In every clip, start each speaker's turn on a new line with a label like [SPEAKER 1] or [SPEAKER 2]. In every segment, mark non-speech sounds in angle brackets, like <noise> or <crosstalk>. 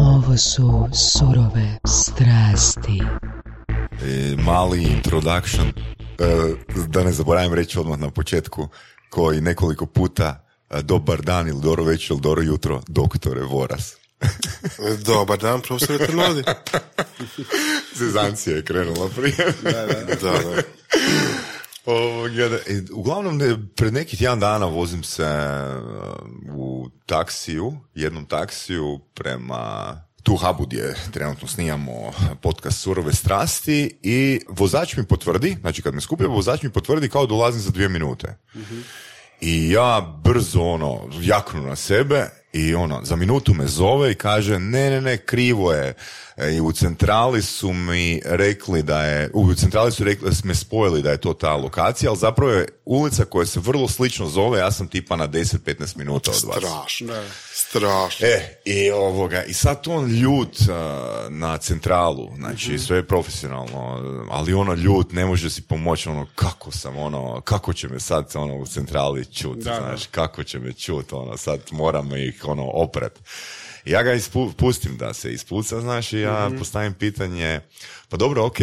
[SPEAKER 1] Ovo su surove strasti.
[SPEAKER 2] E, mali introduction, e, da ne zaboravim reći odmah na početku, koji nekoliko puta e, dobar dan ili dobro večer ili dobro jutro, doktore Voras. <laughs>
[SPEAKER 3] Dobar dan, profesor Trnodi.
[SPEAKER 2] Zezancija <laughs> je krenula prije.
[SPEAKER 3] da, da, <laughs> da.
[SPEAKER 2] Da, uglavnom, ne, pred nekih tjedan dana vozim se e, u taksiju, jednom taksiju prema tu hubu gdje trenutno snimamo podcast Surove strasti i vozač mi potvrdi, znači kad me skupio, vozač mi potvrdi kao dolazim za dvije minute. I ja brzo ono, jaknu na sebe i ono, za minutu me zove i kaže, ne, ne, ne, krivo je. E, I u centrali su mi rekli da je, u centrali su rekli, me spojili da je to ta lokacija, ali zapravo je ulica koja se vrlo slično zove, ja sam tipa na 10-15 minuta od vas.
[SPEAKER 3] Strašno. Strašno.
[SPEAKER 2] E, i ovoga, i sad on ljut uh, na centralu, znači sve je profesionalno, ali ono ljut, ne može si pomoći, ono, kako sam, ono, kako će me sad, ono, u centrali čut,
[SPEAKER 3] Da, da.
[SPEAKER 2] znaš, kako će me čut, ono, sad moramo ih, ono, opret. I Ja ga ispu, pustim da se ispuca, znaš, i ja postavim pitanje, pa dobro, ok,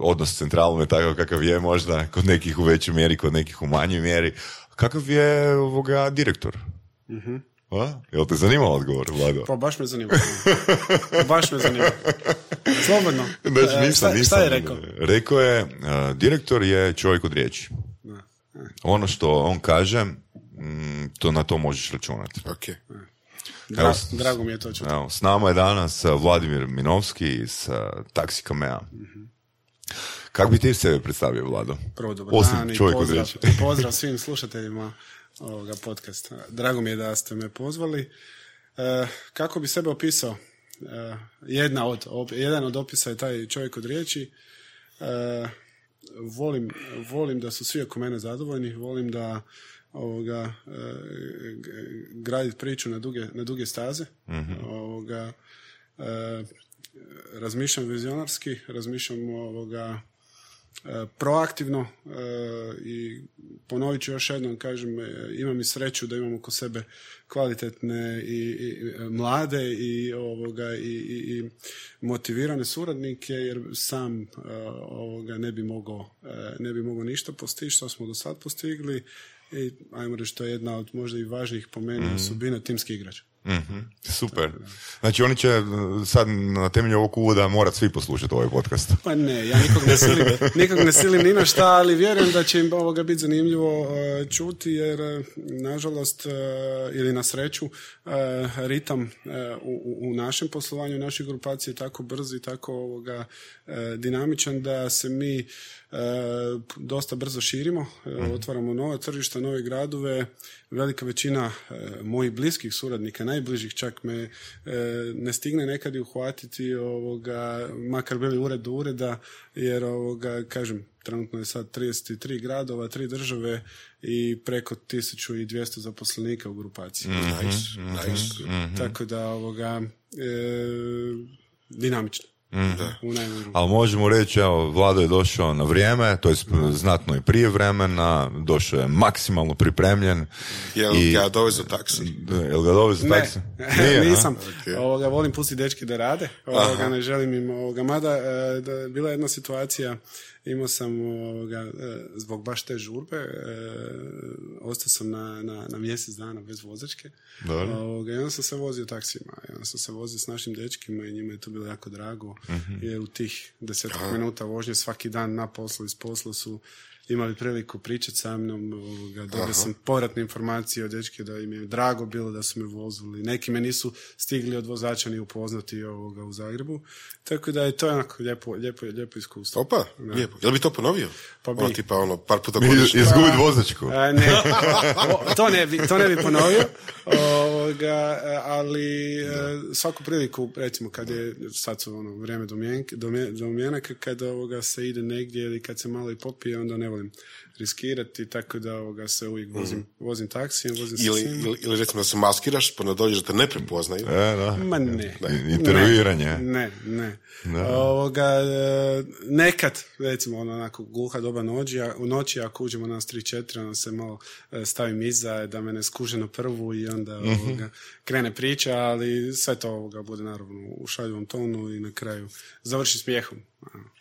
[SPEAKER 2] odnos s centralom je takav kakav je možda, kod nekih u većoj mjeri, kod nekih u manjoj mjeri. Kakav je ovoga direktor? A? Jel te zanima odgovor, Vlado?
[SPEAKER 4] Pa baš me zanima. baš me zanima. Slobodno.
[SPEAKER 2] Znači,
[SPEAKER 4] E,
[SPEAKER 2] nisam,
[SPEAKER 4] šta,
[SPEAKER 2] nisam.
[SPEAKER 4] šta je rekao?
[SPEAKER 2] Rekao je, uh, direktor je čovjek od riječi. Ono što on kaže, mm, to na to možeš računati.
[SPEAKER 3] Ok.
[SPEAKER 4] Dra-
[SPEAKER 2] Evo,
[SPEAKER 4] drago mi je to čuti.
[SPEAKER 2] Evo, s nama je danas uh, Vladimir Minovski iz uh, Taksi Kamea. Kako bi ti sebe predstavio, Vlado?
[SPEAKER 4] Prvo dobar
[SPEAKER 2] Osim
[SPEAKER 4] dan i
[SPEAKER 2] čovjek od
[SPEAKER 4] pozdrav,
[SPEAKER 2] riječi.
[SPEAKER 4] pozdrav svim slušateljima ovoga podcasta. Drago mi je da ste me pozvali. E, kako bi sebe opisao? E, jedna od, op- jedan od opisa je taj čovjek od riječi. E, volim, volim da su svi oko mene zadovoljni, volim da ovoga, e, graditi priču na duge, na duge staze. Ovoga, e, razmišljam vizionarski, razmišljam ovoga, proaktivno e, i ponovit ću još jednom, kažem, e, imam i sreću da imam oko sebe kvalitetne i, i e, mlade i ovoga i, i, motivirane suradnike jer sam e, ovoga ne bi mogao e, ne bi mogao ništa postići što smo do sad postigli i ajmo reći to je jedna od možda i važnijih po meni osobina timski igrač.
[SPEAKER 2] Mhm, Super. Znači oni će uh, sad na temelju ovog uvoda morat svi poslušati ovaj podcast.
[SPEAKER 4] Pa ne, ja nikog ne silim, <laughs> nikog ne silim ni na šta, ali vjerujem da će im ovoga biti zanimljivo e, čuti, jer e, nažalost ili na sreću ritam u, u- našem poslovanju, u našoj grupaciji je tako brz i tako ovoga dinamičan da se mi dosta brzo širimo, e, otvaramo nova tržišta, nove gradove, velika većina e, mojih bliskih suradnika, najbližih čak me e, ne stigne nekad i uhvatiti ovoga, makar bili ured do ureda, jer ovoga, kažem, trenutno je sad 33 gradova, tri države i preko 1200 zaposlenika u grupaciji.
[SPEAKER 3] Nice, nice.
[SPEAKER 4] Tako da ovoga e, dinamično. Ruku.
[SPEAKER 2] Ali možemo reći, evo, Vlado je došao na vrijeme, to je znatno i prije vremena, došao je maksimalno pripremljen.
[SPEAKER 3] Jel
[SPEAKER 2] I-
[SPEAKER 3] ga dovezu taksi?
[SPEAKER 2] Jel ga dovezi
[SPEAKER 4] Ne,
[SPEAKER 2] taksi? <laughs> Nije, a?
[SPEAKER 4] nisam. Ovoga, volim pustiti dečke da rade. Ovoga, ne želim im ovoga. Mada, e, da, bila je jedna situacija, imao sam ovoga, e, zbog baš te žurbe, e, ostao sam na, na, na mjesec dana bez vozačke. Ovoga, I onda sam se vozio taksima. I onda sam se vozio s našim dečkima i njima je to bilo jako drago.
[SPEAKER 2] Mhm.
[SPEAKER 4] Jer u tih desetak minuta vožnje svaki dan na poslu i s poslu su imali priliku pričati sa mnom, ovoga, dobio sam povratne informacije od dečke da im je drago bilo da su me vozili. Neki me nisu stigli od vozača ni upoznati ovoga u Zagrebu. Tako da je to onako lijepo, lijepo, lijepo iskustvo.
[SPEAKER 3] Opa, lijepo. Jel bi to ponovio?
[SPEAKER 4] Pa bi.
[SPEAKER 3] Ono tipa ono, par puta godišnje.
[SPEAKER 2] Izgubit vozačku.
[SPEAKER 4] A, ne, O, to ne bi, to ne bi ponovio, ovoga, ali e, svaku priliku, recimo kad je, sad su ono vrijeme domjenaka, kad ovoga se ide negdje ili kad se malo i popije, onda ne volim riskirati, tako da ovoga se uvijek vozim, vozim taksijem, vozim
[SPEAKER 3] Ili,
[SPEAKER 4] svima.
[SPEAKER 3] ili, ili recimo da se maskiraš pa ne dođeš da te ne prepoznaju.
[SPEAKER 2] E, da.
[SPEAKER 4] Ma ne.
[SPEAKER 2] Intervjuiranje.
[SPEAKER 4] Ne, ne. Ovoga, e, nekad, recimo, ono, onako, gluha doba noći, a, u noći, ako uđemo nas 3-4, onda se malo e, stavim iza, da me ne skuže na prvu i onda
[SPEAKER 2] Mhm.
[SPEAKER 4] ovoga, krene priča, ali sve to ovoga bude naravno u šaljivom tonu i na kraju završi smijehom.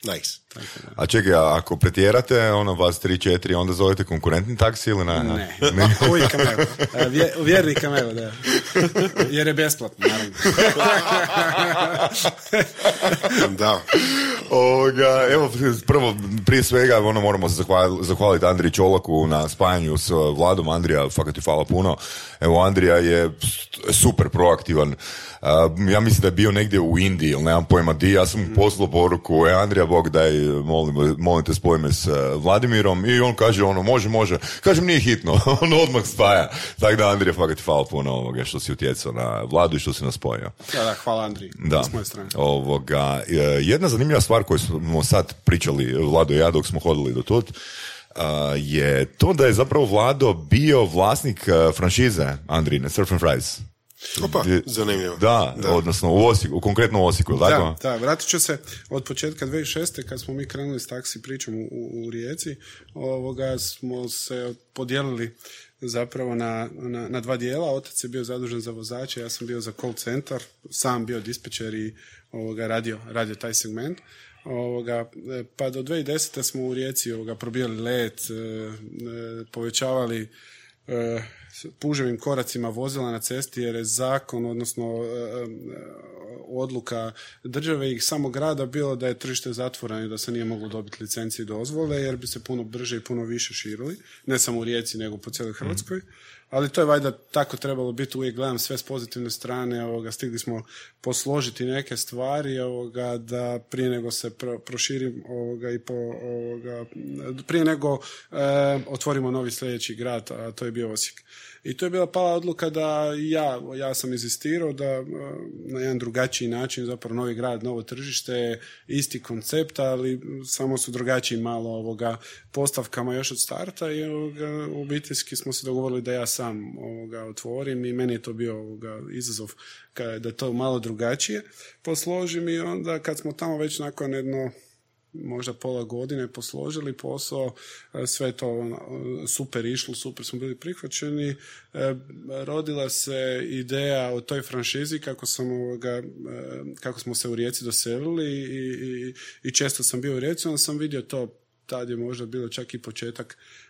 [SPEAKER 3] Nice.
[SPEAKER 4] Tako da.
[SPEAKER 2] A čekaj, ako pretjerate, ono, vas 3-4, onda zovete konkurentni taksi ili ne? <laughs>
[SPEAKER 4] Ne, <laughs> uvijek kameo. E, vje- Vjerni da. <laughs> Jer je besplatno, naravno. <laughs>
[SPEAKER 3] Da.
[SPEAKER 2] Ovoga, evo, prvo, prije svega, ono, moramo se zahvaliti, zahvaliti Andriji Čolaku na spajanju s Vladom. Andrija, fakat ti hvala puno. Evo, Andrija je super proaktivan. A, ja mislim da je bio negdje u Indiji, ili nemam pojma di. Ja sam mu poslao poruku, e, Andrija, Bog daj, molim, molim te spoj me s eh, Vladimirom. I on kaže, ono, može, može. Kažem, nije hitno. <laughs> on odmah spaja. Tako da, Andrija, fakat ti hvala puno ovoga što si utjecao na Vladu i što si nas spojio.
[SPEAKER 4] Da, da, hvala Andriji,
[SPEAKER 2] Da.
[SPEAKER 4] s moje strane.
[SPEAKER 2] Ovoga, e, jedna zanimljiva stvar koju smo sad pričali, Vlado i ja, dok smo hodili do tud, a, je to da je zapravo Vlado bio vlasnik e, franšize Andrine, Surf and Fries.
[SPEAKER 3] Opa, zanimljivo.
[SPEAKER 2] Da, odnosno u Osijeku, konkretno u Osijeku, tako?
[SPEAKER 4] Da, da, vratit ću se od početka 2006. kad smo mi krenuli s taksi pričom u, u, u Rijeci, ovoga smo se podijelili zapravo na, na, na dva dijela. Otac je bio zadužen za vozače, ja sam bio za call centar, sam bio dispečer i ovoga, radio, radio taj segment. Ovoga, e, pa do 2010. smo u Rijeci ovoga, probijali let, e, e, povećavali puževim koracima vozila na cesti jer je zakon, odnosno odluka države i samog grada bilo da je tržište zatvoreno i da se nije moglo dobiti licencije i dozvole jer bi se puno brže i puno više širili, ne samo u Rijeci nego po cijeloj Hrvatskoj. Ali to je valjda tako trebalo biti, uvijek gledam sve s pozitivne strane, ovoga, stigli smo posložiti neke stvari ovoga, da prije nego se pro, proširim ovoga, i po, ovoga, prije nego e, otvorimo novi sljedeći grad, a to je bio Osijek. I to je bila pala odluka da ja, ja sam inzistirao da e, na jedan drugačiji način, zapravo novi grad, novo tržište, isti koncept, ali samo su drugačiji malo ovoga postavkama još od starta i ovoga, obiteljski smo se dogovorili da ja sam ovoga otvorim i meni je to bio ovoga izazov da to malo drugačije posložim i onda kad smo tamo već nakon jedno možda pola godine posložili posao, e, sve to ono, super išlo, super smo bili prihvaćeni. E, Rodila se ideja o toj franšizi kako sam ovoga, e, kako smo se u Rijeci doselili i, i, i često sam bio u Rijeci, onda sam vidio to tad je možda bilo čak i početak e,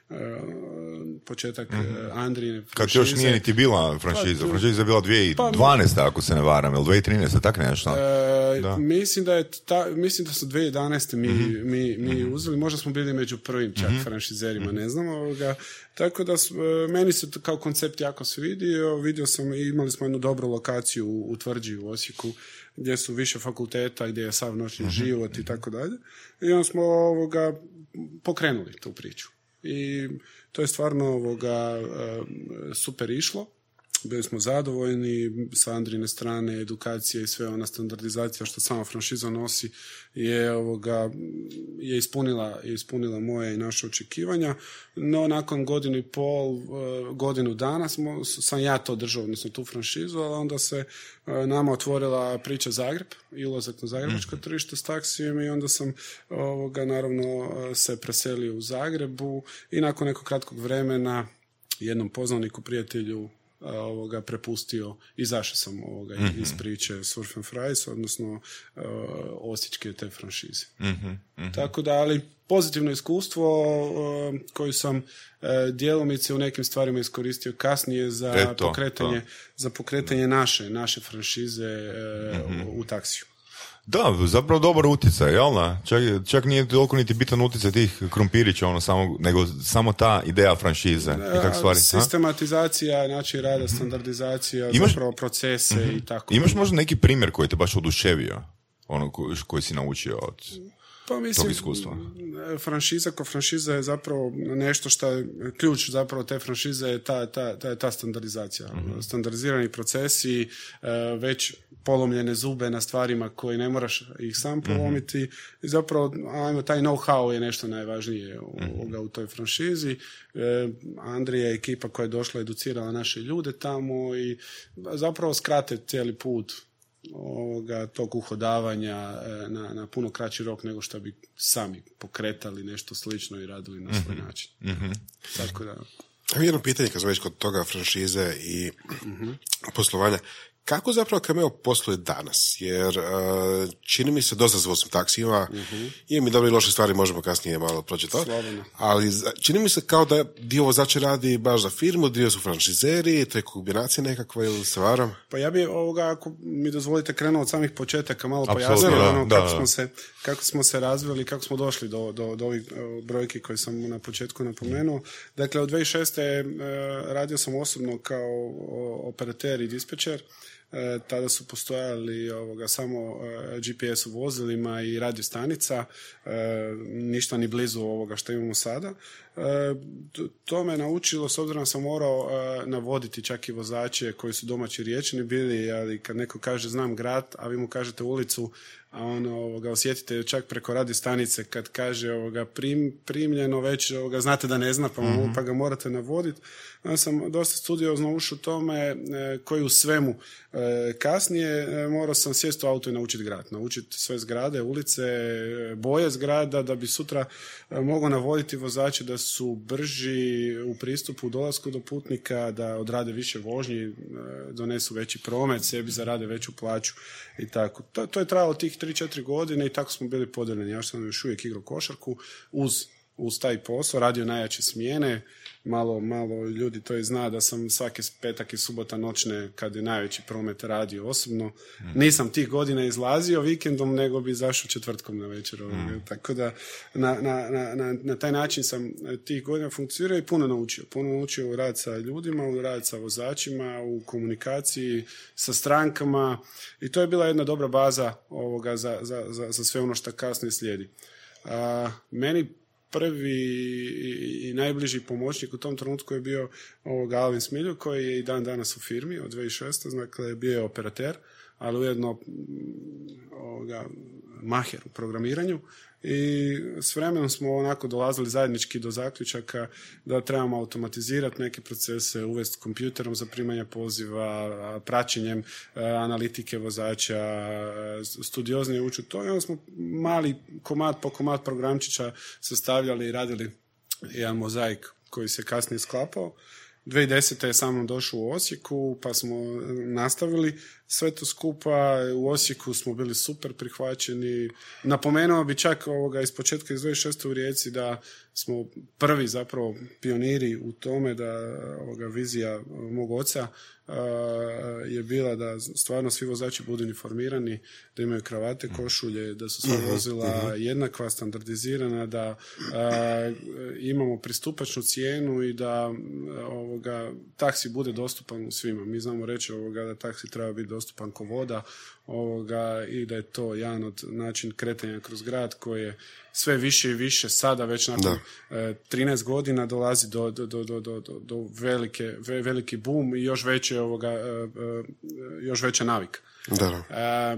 [SPEAKER 4] početak mm Andrine
[SPEAKER 2] Kad još nije niti bila franšiza. Franšiza je bila 2012. ako se ne varam, ili 2013. tak nešto.
[SPEAKER 4] E,
[SPEAKER 2] Da.
[SPEAKER 4] Mislim da je ta, mislim da su 2011. mi, mi, mi uzeli, možda smo bili među prvim čak franšizerima, ne znam ovoga. Tako da meni se to kao koncept jako svidio, vidio sam i imali smo jednu dobru lokaciju u, u Tvrđi u Osijeku gdje su više fakulteta, gdje je sav noćni život i tako dalje. I onda smo ovoga pokrenuli tu priču. I to je stvarno ovoga super išlo bili smo zadovoljni sa Andrine strane, edukacija i sve ona standardizacija što sama franšiza nosi je ovoga je ispunila, je ispunila moje i naše očekivanja, no nakon godinu i pol, eh, godinu dana smo, sam ja to držao, odnosno tu franšizu, ali onda se eh, nama otvorila priča Zagreb i ulazak na zagrebačko tržište s taksijem i onda sam ovoga naravno eh, se preselio u Zagrebu i nakon nekog kratkog vremena jednom poznaniku, prijatelju ovoga prepustio, izašao sam ovoga iz priče Surf and Fries, odnosno osječke te franšize. Tako da, ali pozitivno iskustvo koju sam a, djelomice u nekim stvarima iskoristio kasnije za
[SPEAKER 2] Eto,
[SPEAKER 4] pokretanje,
[SPEAKER 2] to.
[SPEAKER 4] za pokretanje naše, naše franšize e, u, u taksiju.
[SPEAKER 2] Da, zapravo dobar utjecaj, jel da? Čak, čak nije toliko niti bitan utjecaj tih krumpirića, ono, samo, nego samo ta ideja franšize i tak stvari.
[SPEAKER 4] Sistematizacija, način rada, standardizacija,
[SPEAKER 2] Imaš-
[SPEAKER 4] zapravo procese i tako.
[SPEAKER 2] Imaš možda neki primjer koji te baš oduševio, ono ko- koji si naučio od...
[SPEAKER 4] Pa mislim,
[SPEAKER 2] tog iskustva?
[SPEAKER 4] franšiza ko franšiza je zapravo nešto što je ključ zapravo te franšize je ta, ta, ta, ta standardizacija. Standardizirani procesi, e, već polomljene zube na stvarima koje ne moraš ih sam polomiti. I zapravo, ajmo, taj know-how je nešto najvažnije u, ovoga u toj franšizi. E, Andrija i ekipa koja je došla educirala naše ljude tamo i zapravo skrate cijeli put ovoga, tog uhodavanja e, na, na puno kraći rok nego što bi sami pokretali nešto slično i radili na svoj način. Tako da,
[SPEAKER 3] jedno pitanje kad smo već kod toga franšize i poslovanja. Kako zapravo Cameo posluje danas? Jer uh, čini mi se dosta s vozim taksijima, i mi dobre i loše stvari, možemo kasnije malo proći to,
[SPEAKER 4] Slobodno.
[SPEAKER 3] ali čini mi se kao da dio vozača radi baš za firmu, dio su franšizeri, to je kombinacija nekakva ili se varam?
[SPEAKER 4] Pa ja bi ovoga, ako mi dozvolite, krenuo od samih početaka, malo pojasnio ono,
[SPEAKER 2] da,
[SPEAKER 4] kako,
[SPEAKER 2] da.
[SPEAKER 4] Smo se, kako smo se razvili, kako smo došli do, do, do ovih e, brojki koje sam na početku napomenuo. Dakle, od 2006. e, radio sam osobno kao operater i dispečer. E, tada su postojali ovoga, samo e, GPS u vozilima i radio stanica, e, ništa ni blizu ovoga što imamo sada. To- me naučilo, s obzirom sam morao navoditi čak i vozače koji su domaći riječni bili, ali kad neko kaže znam grad, a vi mu kažete ulicu, a ono, ovoga, osjetite čak preko radio stanice kad kaže ovoga, prim, primljeno već, ovoga, znate da ne zna, pa, mu- pa ga morate navoditi. Onda sam dosta studiozno ušao tome koji u svemu kasnije e, morao sam sjesti u auto i naučiti grad, naučiti sve zgrade, ulice, e, boje zgrada da bi sutra e, mogao navoditi vozače da su brži u pristupu, u dolasku do putnika, da odrade više vožnji, e, donesu veći promet, sebi zarade veću plaću i tako. To, to je trajalo tih 3-4 godine i tako smo bili podeljeni. Ja sam još uvijek igrao košarku uz uz taj posao, radio najjače smjene, malo, malo ljudi to i zna da sam svaki petak i subota noćne kad je najveći promet radio osobno. Nisam tih godina izlazio vikendom, nego bi izašao četvrtkom na večer. ovoga. Tako da na, na, na, na, na taj način sam e, tih godina funkcionirao i puno naučio. Puno naučio u rad sa ljudima, u rad sa vozačima, u komunikaciji sa strankama i to je bila jedna dobra baza ovoga za, za, za, za sve ono što kasnije slijedi. A, meni prvi i, najbliži pomoćnik u tom trenutku je bio ovoga Alvin Smilju koji je i dan danas u firmi od 2006. Dakle, bio je operater, ali ujedno mm, ovoga, maher u programiranju i s vremenom smo onako dolazili zajednički do zaključaka da trebamo automatizirati neke procese, uvesti kompjuterom za primanje poziva, praćenjem a, analitike vozača, a, studioznije ući u to i onda smo mali komad po komad programčića sastavljali i radili jedan mozaik koji se kasnije sklapao. 2010. je sa mnom došao u Osijeku, pa smo nastavili sve to skupa. U Osijeku smo bili super prihvaćeni. Napomenuo bi čak ovoga iz početka iz 2006. u Rijeci da smo prvi zapravo pioniri u tome da ovoga vizija mog oca je bila da stvarno svi vozači budu uniformirani, da imaju kravate, košulje, da su sva vozila jednakva, standardizirana, da a, imamo pristupačnu cijenu i da ovoga taksi bude dostupan svima. Mi znamo reći ovoga da taksi treba biti dostupan ko voda ovoga i da je to jedan od način kretanja kroz grad koji je sve više i više sada već nakon e, 13 godina dolazi do, do, do, do, do, do- velike, ve- veliki boom i još veće ovoga, e, e, još veća navika.
[SPEAKER 3] Da, da.
[SPEAKER 4] E,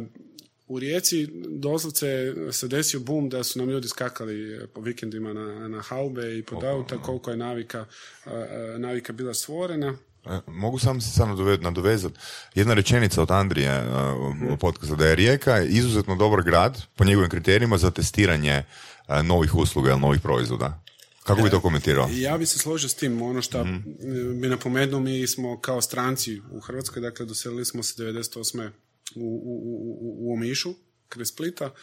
[SPEAKER 4] u Rijeci doslovce se desio boom da su nam ljudi skakali e, po vikendima na, na haube i pod auta, koliko je navika, e, e, navika bila stvorena.
[SPEAKER 2] E, Mogu samo se samo nadove- nadovezat. Jedna rečenica od Andrije uh, u podcasta da je Rijeka izuzetno dobar grad po njegovim kriterijima za testiranje uh, novih usluga ili novih proizvoda. Kako bi to komentirao?
[SPEAKER 4] Ja bi se složio s tim, ono što bi napomenuo, mi smo kao stranci u Hrvatskoj, dakle doselili smo se 98. u, u, u, u- u Omišu, kraj Splita.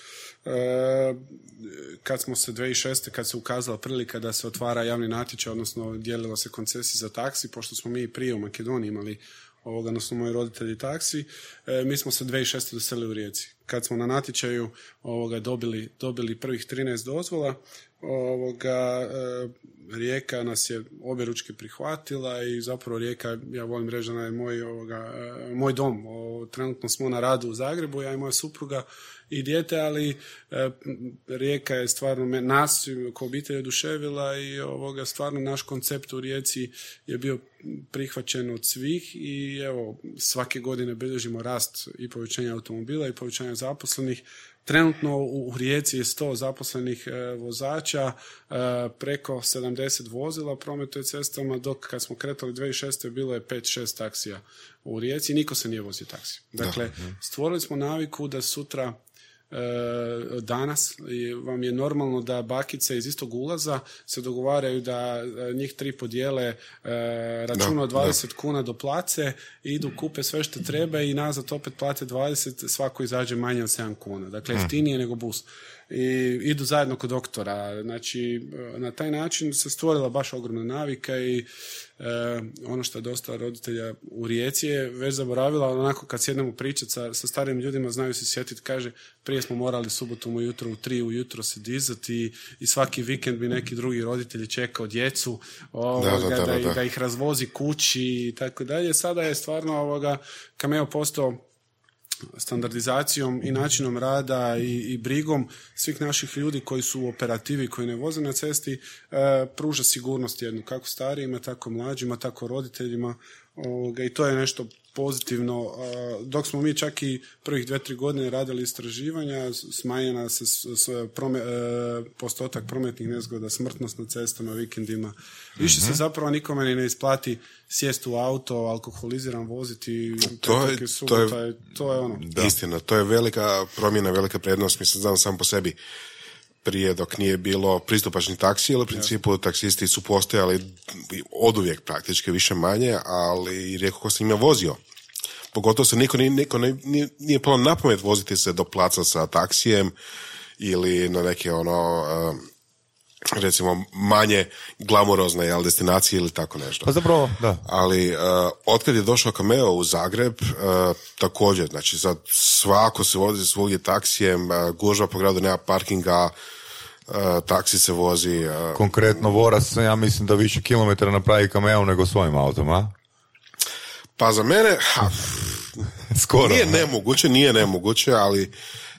[SPEAKER 4] E, kad smo se 2006. kad se ukazala prilika da se otvara javni natječaj, odnosno dijelilo se koncesiji za taksi, pošto smo mi prije u Makedoniji imali ovoga, odnosno moji roditelji taksi, e, mi smo se 2006. doselili u Rijeci. kad smo na natječaju ovoga, dobili, dobili prvih 13 dozvola, ovoga, e, Rijeka nas je objeručki prihvatila i zapravo Rijeka, ja volim reći je moj, ovoga, e, moj dom. O, trenutno smo na radu u Zagrebu, ja i moja supruga i dijete, ali e, Rijeka je stvarno me, nas ko obitelj oduševila i ovoga, stvarno naš koncept u Rijeci je bio prihvaćen od svih i evo svake godine bilježimo rast i povećanja automobila i povećanja zaposlenih. Trenutno u Rijeci je 100 zaposlenih e, vozača, e, preko 70 vozila prometuje cestama, dok kad smo kretali 2006. bilo je 5-6 taksija u Rijeci i niko se nije vozio taksi. Dakle, stvorili smo naviku da sutra danas i vam je normalno da bakice iz istog ulaza se dogovaraju da e, njih tri podijele e, račun od
[SPEAKER 3] Da,
[SPEAKER 4] 20 kuna do place i idu kupe sve što treba i nazad opet plate 20, svako izađe manje od 7 kuna. Dakle, jeftinije nego bus. I idu zajedno kod doktora. Znači, e, na taj način se stvorila baš ogromna navika i e, ono što je dosta roditelja u Rijeci je već zaboravila, ali onako kad sjednemo pričati sa, sa starim ljudima, znaju se sjetiti, kaže, prije smo morali subotom ujutro u tri ujutro se dizati i, i svaki vikend bi neki drugi roditelji čekao djecu ovoga,
[SPEAKER 3] Da, da, da,
[SPEAKER 4] da, ih-
[SPEAKER 3] da.
[SPEAKER 4] da ih razvozi kući i tako dalje. Sada je stvarno ovoga, Cameo postao standardizacijom i načinom rada i, i brigom svih naših ljudi koji su u operativi, koji ne voze na cesti, e, pruža sigurnost jednu, kako starijima, tako mlađima, tako roditeljima. Ovoga, I to je nešto pozitivno. Dok smo mi čak i prvih dve, tri godine radili istraživanja, smanjena se s, prome- e, postotak prometnih nezgoda, smrtnost na cestama, vikendima. Više
[SPEAKER 3] Mhm.
[SPEAKER 4] se zapravo nikome ni ne isplati sjest u auto, alkoholiziran, voziti,
[SPEAKER 3] To je- to je-
[SPEAKER 4] to je ono.
[SPEAKER 3] Istina, to je velika promjena, velika prednost, mislim, znam sam po sebi prije dok nije bilo pristupačni taksi, ali u principu taksisti su postojali od uvijek praktički više manje, ali rijetko ko se njima vozio. Pogotovo se niko, niko nije, nije palo na pamet voziti se do placa sa taksijem ili na neke ono, recimo manje glamurozne jel, destinacije ili tako nešto
[SPEAKER 2] Pa zapravo, da.
[SPEAKER 3] ali uh, otkad je došao Cameo u Zagreb, uh, također, znači sad svako se vozi svugdje taksijem, uh, gužva po gradu nema parkinga, uh, taksi se vozi, uh,
[SPEAKER 2] Konkretno Voras, ja mislim da više kilometara napravi kameo nego svojim autom, a?
[SPEAKER 3] pa za mene, ha, <laughs>
[SPEAKER 2] Skoro.
[SPEAKER 3] nije nemoguće, nije nemoguće, ali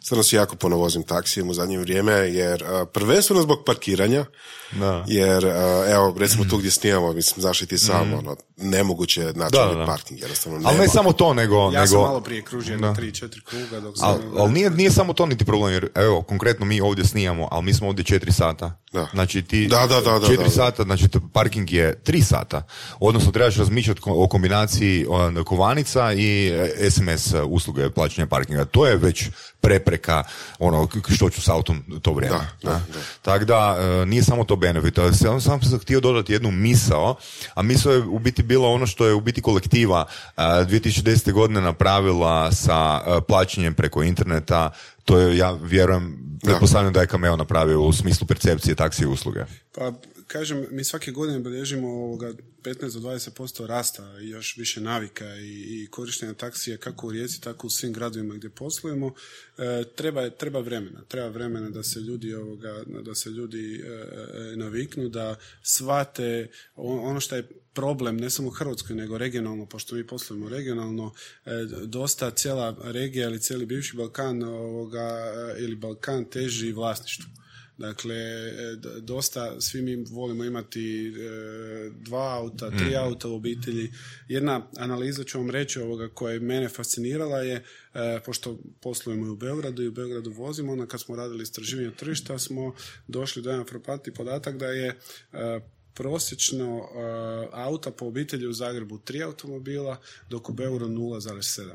[SPEAKER 3] stvarno si jako puno vozim taksijem u zadnje vrijeme, jer uh, prvenstveno zbog parkiranja,
[SPEAKER 2] Da.
[SPEAKER 3] jer uh, evo, recimo tu gdje snimamo, mislim, zašli ti sam, ono, nemoguće naći
[SPEAKER 2] Da, da, da.
[SPEAKER 3] parking, jednostavno
[SPEAKER 2] Ali ne
[SPEAKER 3] nema.
[SPEAKER 2] samo to, nego...
[SPEAKER 4] Ja
[SPEAKER 2] nego...
[SPEAKER 4] sam malo prije kružio jedno tri, četiri kruga dok sam...
[SPEAKER 2] Ali al nije, nije samo to niti problem, jer evo, konkretno mi ovdje snijamo, ali mi smo ovdje četiri sata.
[SPEAKER 3] Da.
[SPEAKER 2] Znači ti
[SPEAKER 3] Da, da, da, da,
[SPEAKER 2] četiri
[SPEAKER 3] da, da.
[SPEAKER 2] sata, znači parking je tri sata. Odnosno trebaš razmišljati o kombinaciji kovanica i e, SMS usluge plaćanja parkinga. To je već prepreka ono što ću s autom to vrijeme.
[SPEAKER 3] Da, da,
[SPEAKER 2] a?
[SPEAKER 3] da.
[SPEAKER 2] Tako da e, nije samo to benefit. sam sam htio dodati jednu misao, a misao je u biti bilo ono što je u biti kolektiva e, 2010. godine napravila sa plaćanjem preko interneta. To je, ja vjerujem, pretpostavljam da je Cameo napravio u smislu percepcije taksi usluge.
[SPEAKER 4] Pa, kažem, mi svake godine bilježimo ovoga 15 do 20% rasta i još više navika i, i korištenja taksija kako u Rijeci, tako u svim gradovima gdje poslujemo. E, treba, treba vremena. Treba vremena da se ljudi ovoga, da se ljudi e, e, naviknu, da shvate o- ono što je problem ne samo u Hrvatskoj nego regionalno, pošto mi poslujemo regionalno, e, dosta cijela regija ili cijeli bivši Balkan ovoga, e, ili Balkan teži vlasništvu. Dakle, e, dosta, svi mi volimo imati e, dva auta, tri auta u obitelji. Jedna analiza ću vam reći ovoga koja je mene fascinirala je, e, pošto poslujemo i u Beogradu i u Beogradu vozimo, onda kad smo radili istraživanje tržišta smo došli do jedan frapantni podatak da je prosječno auta po obitelji u Zagrebu tri automobila, dok u Beogradu 0,7.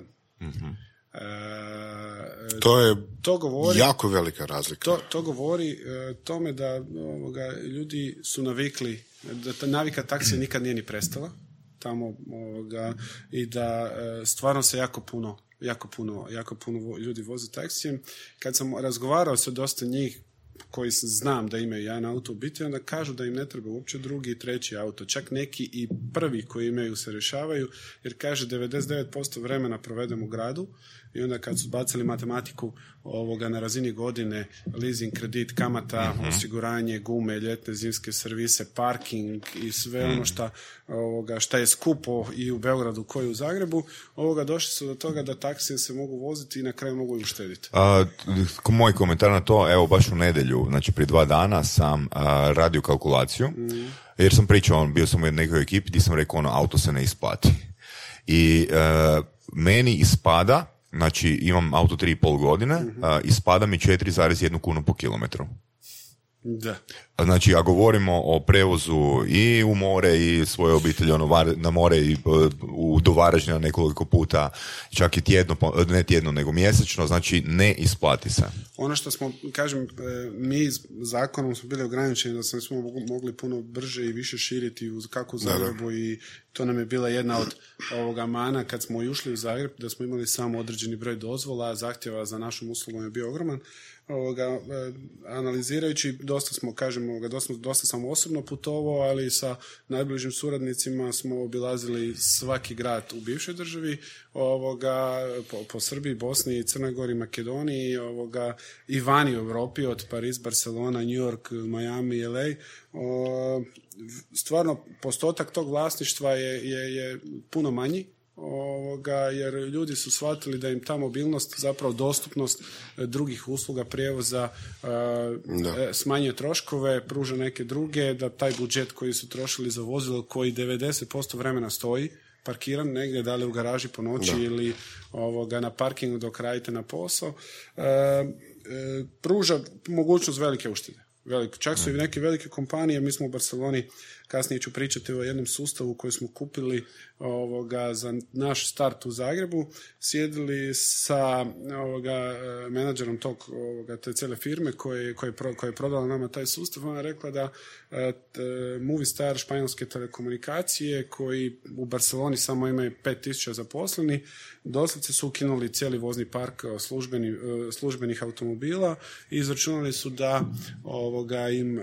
[SPEAKER 4] E,
[SPEAKER 3] To je
[SPEAKER 4] to govori
[SPEAKER 3] jako velika razlika.
[SPEAKER 4] to, to govori e, tome da ovoga, ljudi su navikli, da ta navika taksija nikad nije ni prestala tamo ovoga, i da e, stvarno se jako puno jako puno, jako puno ljudi voze taksijem. Kad sam razgovarao sa dosta njih, koji znam da imaju jedan auto u biti, onda kažu da im ne treba uopće drugi i treći auto. Čak neki i prvi koji imaju se rješavaju, jer kaže 99% vremena provedem u gradu i onda kad su bacili matematiku ovoga na razini godine, leasing, kredit, kamata, osiguranje, gume, ljetne, zimske servise, parking i sve ono šta, ovoga, šta je skupo i u Beogradu koji u Zagrebu, ovoga došli su do toga da taksije se mogu voziti i na kraju mogu i uštediti.
[SPEAKER 2] A, moj komentar na to, evo baš u nedjelju, znači prije dva dana sam a, radio kalkulaciju, jer sam pričao, bio sam u nekoj ekipi gdje sam rekao ono, auto se ne isplati. I e, meni ispada, znači imam auto 3,5 godine, a, ispada mi 4,1 kunu po kilometru.
[SPEAKER 4] Da.
[SPEAKER 2] Znači, a govorimo o prevozu i u more i svoje obitelji, ono, var- na more i e, u, do Varaždina nekoliko puta, čak i tjedno, ne tjedno, nego mjesečno, znači ne isplati se.
[SPEAKER 4] Ono što smo, kažem, e, mi zakonom smo bili ograničeni da smo mogli puno brže i više širiti uz, kako u Zagrebu i to nam je bila jedna od ovoga mana kad smo i ušli u Zagreb, da smo imali samo određeni broj dozvola, zahtjeva za našom uslugom je bio ogroman. Ovoga, e, analizirajući, dosta smo, kažem, ovoga, dosta, dosta sam osobno putovao, ali sa najbližim suradnicima smo obilazili svaki grad u bivšoj državi, ovoga, po, po Srbiji, Bosni, Crnoj Gori, Makedoniji, ovoga, i vani u Europi, od Pariz, Barcelona, New York, Miami, LA. O, stvarno, postotak tog vlasništva je, je, je puno manji, ovoga, jer ljudi su shvatili da im ta mobilnost, zapravo dostupnost e, drugih usluga prijevoza e, e, smanjuje troškove, pruža neke druge, da taj budžet koji su trošili za vozilo koji 90% vremena stoji, parkiran negdje, da li u garaži po noći ili ovoga, na parkingu dok radite na posao, pruža mogućnost velike uštede. Veliko. Čak su i neke velike kompanije, mi smo u Barceloni, kasnije ću pričati o jednom sustavu koji smo kupili ovoga, za naš start u Zagrebu, sjedili sa ovoga, menadžerom tog, ovoga, te cijele firme koje, koje, je pro- koja je prodala nama taj sustav, ona je rekla da e, t- Movistar španjolske telekomunikacije koji u Barceloni samo imaju 5000 zaposlenih, doslovce su ukinuli cijeli vozni park e, službeni, e, službenih automobila i izračunali su da ovoga im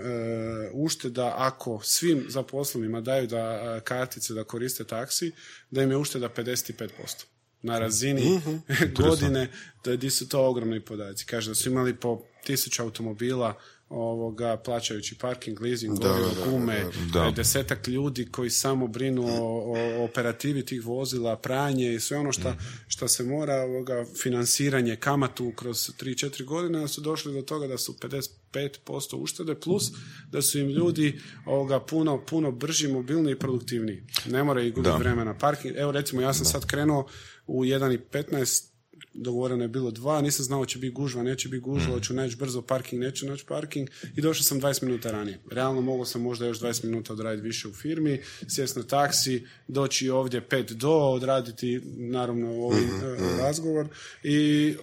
[SPEAKER 4] ušteda ako svim zaposlenima daju da e, kartice da koriste taksi, da im je ušteda 55% na razini <laughs> godine, da di su to ogromni podaci. Kaže da su imali po tisuću automobila ovoga, plaćajući parking, leasing, gorivo, gume,
[SPEAKER 2] da.
[SPEAKER 4] e, desetak ljudi koji samo brinu o, o operativi tih vozila, pranje i sve ono šta, šta se mora, ovoga, finansiranje, kamatu kroz 3-4 godine, da su došli do toga da su 55% uštede, plus da su im ljudi ovoga, puno, puno brži, mobilniji i produktivniji. Ne moraju gubiti
[SPEAKER 2] Da.
[SPEAKER 4] vremena. Parking, evo recimo, ja sam sad krenuo u 1.15 dogovoreno je bilo dva, nisam znao će biti gužva, neće biti gužva, hoću naći brzo parking, neću naći parking. I došao sam 20 minuta ranije. Realno mogao sam možda još 20 minuta odraditi više u firmi, sjest na taksi, doći ovdje 5 do, odraditi naravno ovaj e, razgovor. I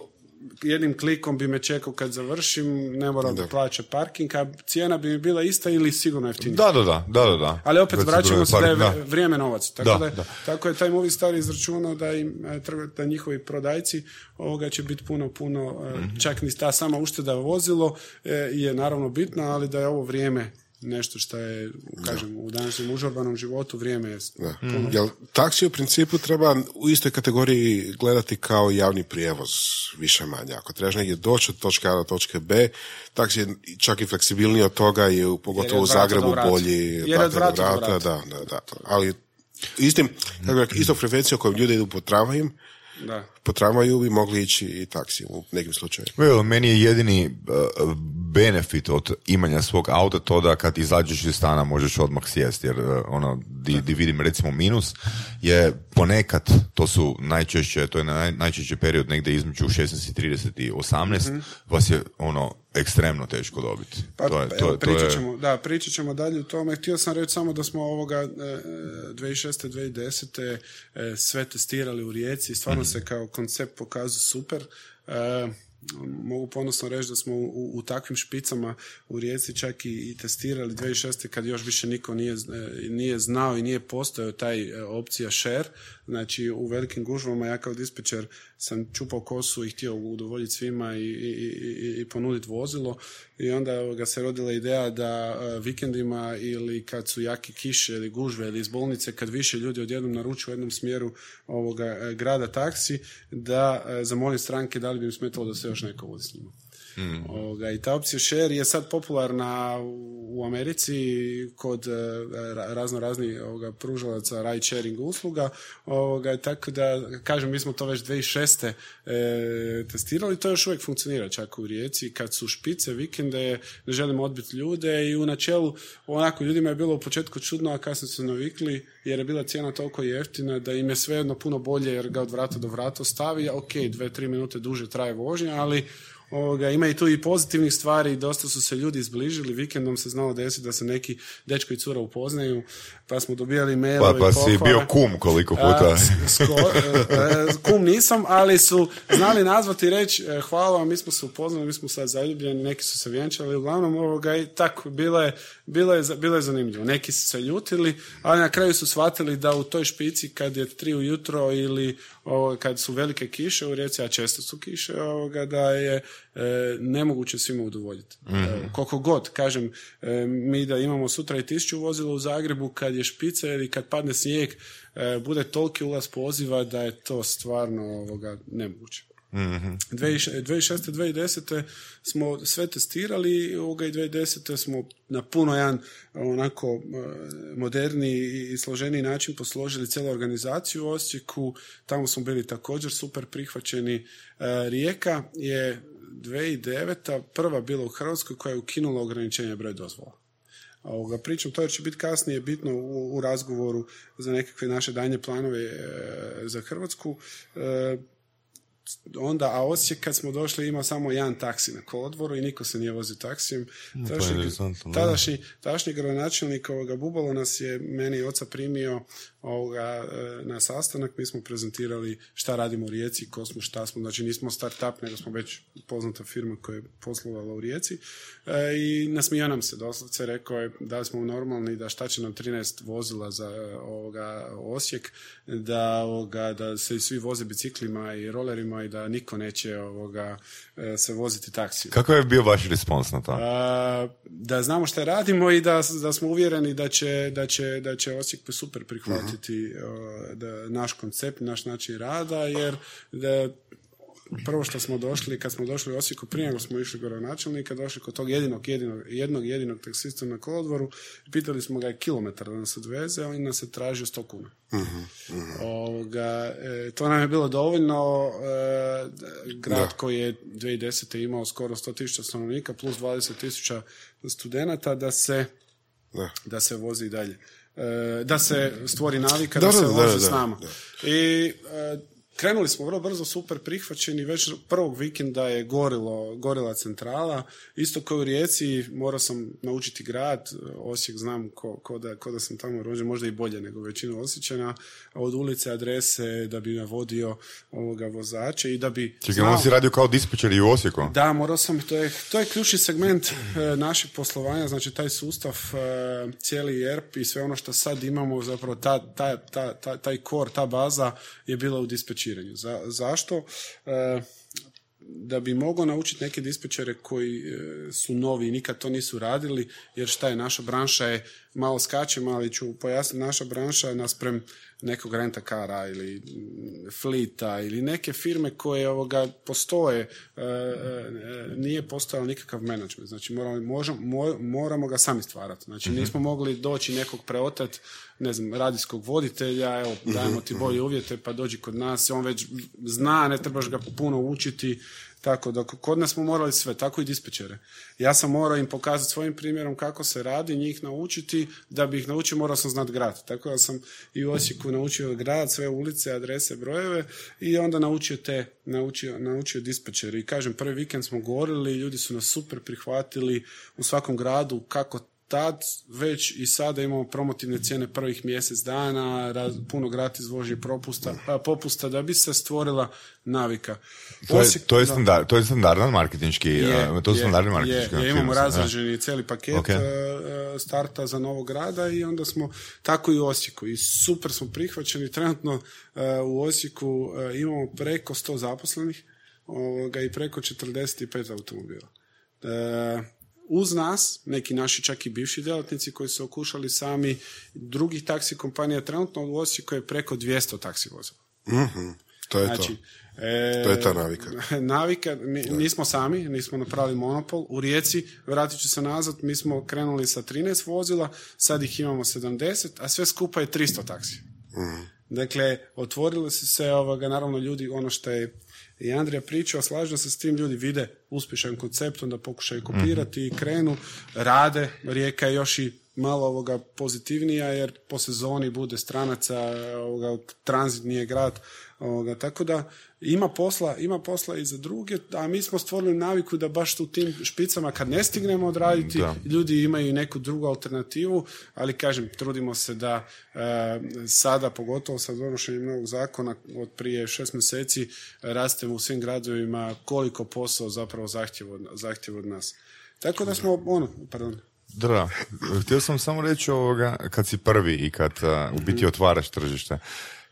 [SPEAKER 4] jednim klikom bi me čekao kad završim, ne morao bi plaćati parking, a cijena bi mi bila ista ili sigurno jeftinija.
[SPEAKER 2] Da, da, da, da, da, da.
[SPEAKER 4] Ali opet vraćamo se da je vrijeme novac. Tako
[SPEAKER 2] Da,
[SPEAKER 4] da,
[SPEAKER 2] da.
[SPEAKER 4] tako je taj movie star izračunao da im e, da njihovi prodajci ovoga će biti puno, puno,
[SPEAKER 2] Mhm.
[SPEAKER 4] čak ni ta sama ušteda vozilo e, je naravno bitna, ali da je ovo vrijeme nešto što je, kažem, u današnjem užurbanom životu vrijeme je
[SPEAKER 3] Da.
[SPEAKER 2] Mm.
[SPEAKER 3] Jel taksi u principu treba u istoj kategoriji gledati kao javni prijevoz, više manje. Ako trebaš negdje doći od točke A do točke B, taksi je čak i fleksibilniji od toga i u- pogotovo u Zagrebu
[SPEAKER 4] vrata.
[SPEAKER 3] bolji
[SPEAKER 4] Jer je od
[SPEAKER 3] vrata
[SPEAKER 4] vrata
[SPEAKER 3] vrata, da, da, da. Ali istim, kako rekao, istom frekvencijom kojom ljudi idu po tramvajim,
[SPEAKER 4] Da.
[SPEAKER 3] po tramvaju bi mogli ići i taksi u nekim slučajevima.
[SPEAKER 2] Evo, meni je jedini uh, benefit od imanja svog auta to da kad izađeš iz stana možeš odmah sjesti, jer uh, ono, di, di vidim recimo minus, je ponekad, to su najčešće, to je naj, najčešće period negdje između 16 i 30 i 18, vas je ono, ekstremno teško dobiti.
[SPEAKER 4] Pa,
[SPEAKER 2] to je,
[SPEAKER 4] evo,
[SPEAKER 2] to, to
[SPEAKER 4] pričat
[SPEAKER 2] je,
[SPEAKER 4] ćemo, da, pričat ćemo dalje o tome. Htio sam reći samo da smo ovoga e, 2006. 2010. e, sve testirali u Rijeci. Stvarno se kao koncept pokazao super. E, mogu ponosno reći da smo u, u takvim špicama u Rijeci čak i, i testirali 2006. kad još više niko nije, e, nije znao i nije postojao taj e, opcija share, Znači, u velikim gužvama ja kao dispečer sam čupao kosu i htio udovoljiti svima i, i, i, i ponuditi vozilo i onda ga se rodila ideja da e, vikendima ili kad su jake kiše ili gužve ili iz bolnice, kad više ljudi odjednom naručuju u jednom smjeru ovoga e, grada taksi, da e, zamolim stranke da li bi im smetalo da se još neko vozi s njima. Ovoga, I ta opcija share je sad popularna u Americi kod e, ra- razno raznih pružalaca ride sharing usluga. Ovoga, tako da, kažem, mi smo to već 2006. E, testirali, to još uvijek funkcionira čak u Rijeci. Kad su špice, vikende, ne želimo odbiti ljude i u načelu, onako, ljudima je bilo u početku čudno, a kasnije su navikli, jer je bila cijena toliko jeftina da im je svejedno puno bolje jer ga od vrata do vrata stavi, ok, dve, tri minute duže traje vožnja, ali Ovoga, ima i tu i pozitivnih stvari, dosta su se ljudi izbližili, vikendom se znalo desiti da se neki dečko i cura upoznaju, pa smo dobijali
[SPEAKER 2] Pa,
[SPEAKER 4] mailove
[SPEAKER 2] pa
[SPEAKER 4] i
[SPEAKER 2] si bio kum koliko
[SPEAKER 4] A,
[SPEAKER 2] puta.
[SPEAKER 4] s- sko- e, e, kum nisam, ali su znali nazvati i reći e, hvala vam, mi smo se upoznali, mi smo sad zaljubljeni, neki su se vjenčali, uglavnom ovoga i tako, bilo je, bilo je, bilo je zanimljivo. Neki su se ljutili, ali na kraju su shvatili da u toj špici kad je tri ujutro ili ovo, kad su velike kiše u Rijeci, a često su kiše, ovoga, da je e, nemoguće svima udovoljiti. E, koliko god, kažem, e, mi da imamo sutra i tisuću vozila u Zagrebu, kad je špica ili kad padne snijeg, e, bude toliki ulaz poziva da je to stvarno ovoga, nemoguće. 2006. 2010. smo sve testirali ovoga i 2010. smo na puno jedan onako e, moderniji i složeniji način posložili cijelu organizaciju u Osijeku. Tamo smo bili također super prihvaćeni. E, Rijeka je 2009. prva bila u Hrvatskoj koja je ukinula ograničenje broj dozvola. Ovoga, pričam, to će biti kasnije bitno u, u razgovoru za nekakve naše daljnje planove e, za Hrvatsku. E, onda, a Osijek kad smo došli ima samo jedan taksi na kolodvoru i niko se nije vozio taksijem. Tadašnji, tadašnji, tadašnji gradonačelnik ovoga Bubalo nas je meni oca primio ovoga, e, na sastanak, mi smo prezentirali šta radimo u Rijeci, ko smo, šta smo, znači nismo start-up, nego smo već poznata firma koja je poslovala u Rijeci. E, i nasmijao nam se. Doslovce, rekao je da smo normalni, da šta će nam 13 vozila za e, ovoga Osijek, da, ovoga, da se svi voze biciklima i rolerima i da niko neće ovoga, e, se voziti taksijom.
[SPEAKER 2] Kakav je bio vaš respons na to?
[SPEAKER 4] A, da znamo šta radimo i da, da smo uvjereni da će, da će, da će Osijek super prihvatiti a, da, naš koncept, naš način rada, jer da, prvo što smo došli, kad smo došli u Osijeku, prije nego smo išli gore načelnika, došli kod tog jedinog, jedinog, jednog jedinog taksista na kolodvoru, pitali smo ga je kilometar da nas odveze, on nas je tražio 100 kuna. Ovoga, e, to nam je bilo dovoljno. e, grad
[SPEAKER 3] Da.
[SPEAKER 4] koji je 2010. imao skoro 100.000 stanovnika plus 20.000 studenata da se,
[SPEAKER 3] Da.
[SPEAKER 4] da se vozi dalje. E, da se stvori navika
[SPEAKER 3] Da,
[SPEAKER 4] da, se
[SPEAKER 3] da,
[SPEAKER 4] s nama.
[SPEAKER 3] da.
[SPEAKER 4] I e, krenuli smo vrlo brzo, super prihvaćeni. Već prvog vikenda je gorilo, gorila centrala. Isto kao u Rijeci, morao sam naučiti grad. Osijek znam ko, ko da, ko da sam tamo rođen, možda i bolje nego većina Osjećana. Od ulice, adrese, da bi navodio ovoga vozača i da bi...
[SPEAKER 2] Čekaj,
[SPEAKER 4] znao-
[SPEAKER 2] on si radio kao dispečer i u Osijeku?
[SPEAKER 4] da, morao sam, to je, to je ključni segment e, našeg poslovanja, znači taj sustav, e, cijeli ERP i sve ono što sad imamo, zapravo ta, ta, ta, ta- taj core, ta baza je bila u dispečiranju. Za, zašto? E, da bi mogao naučiti neke dispečere koji e, su novi i nikad to nisu radili, jer šta je, naša branša je, malo skačem, ali ću pojasniti, naša branša nasprem nekog renta kara ili flita ili neke firme koje ovoga postoje, e, e, nije postojao nikakav menadžment. Znači moramo, možemo- mo- moramo ga sami stvarati. Znači nismo mogli doći nekog preotat, ne znam, radijskog voditelja, evo, dajemo ti bolje uvjete, pa dođi kod nas, on već zna, ne trebaš ga puno učiti, tako da kod nas smo morali sve, tako i dispečere. Ja sam morao im pokazati svojim primjerom kako se radi, njih naučiti, da bi ih naučio morao sam znati grad. Tako da sam i u Osijeku naučio grad, sve ulice, adrese, brojeve i onda naučio te, naučio, naučio dispečere. I kažem, prvi vikend smo govorili, ljudi su nas super prihvatili u svakom gradu kako tad već i sada imamo promotivne cijene prvih mjesec dana, raz, puno gratis vožnje propusta, a, popusta da bi se stvorila navika.
[SPEAKER 2] To je,
[SPEAKER 4] Osijek-
[SPEAKER 2] to je,
[SPEAKER 4] da.
[SPEAKER 2] standard, to je standardan marketinški,
[SPEAKER 4] Je,
[SPEAKER 2] to
[SPEAKER 4] je,
[SPEAKER 2] standardni
[SPEAKER 4] je,
[SPEAKER 2] marketinški
[SPEAKER 4] je, imamo
[SPEAKER 2] aktivnosti, da.
[SPEAKER 4] razrađeni cijeli paket
[SPEAKER 2] Ok.
[SPEAKER 4] e, starta za novog grada i onda smo tako i u Osijeku i super smo prihvaćeni trenutno u Osijeku imamo preko 100 zaposlenih ovoga, i preko 45 automobila. E, uz nas, neki naši čak i bivši djelatnici koji su okušali sami drugih taksi kompanija, trenutno u Osijeku je preko 200 taksi vozila.
[SPEAKER 3] Mhm, to je
[SPEAKER 4] Znači,
[SPEAKER 3] to.
[SPEAKER 4] e,
[SPEAKER 3] To je ta navika. <laughs>
[SPEAKER 4] navika, mi, nismo sami, nismo napravili monopol. U Rijeci, vratit ću se nazad, mi smo krenuli sa 13 vozila, sad ih imamo 70, a sve skupa je 300 taksi. Dakle, otvorili su se, ovoga, naravno ljudi, ono što je i Andrija pričao, slažem se s tim, ljudi vide uspješan koncept, onda pokušaju kopirati i krenu, rade, Rijeka je još i malo ovoga pozitivnija jer po sezoni bude stranaca, ovoga, tranzit nije grad, ovoga, tako da ima posla, ima posla i za druge, a mi smo stvorili naviku da baš u tim špicama kad ne stignemo odraditi,
[SPEAKER 2] Da.
[SPEAKER 4] ljudi imaju neku drugu alternativu, ali kažem, trudimo se da e, sada, pogotovo sa donošenjem novog zakona od prije šest mjeseci, rastemo u svim gradovima koliko posao zapravo zahtjeva od, zahtjeva od nas. Tako da smo, ono, pardon,
[SPEAKER 2] Da, da. Htio sam samo reći ovoga, kad si prvi i kad uh, u biti otvaraš tržište,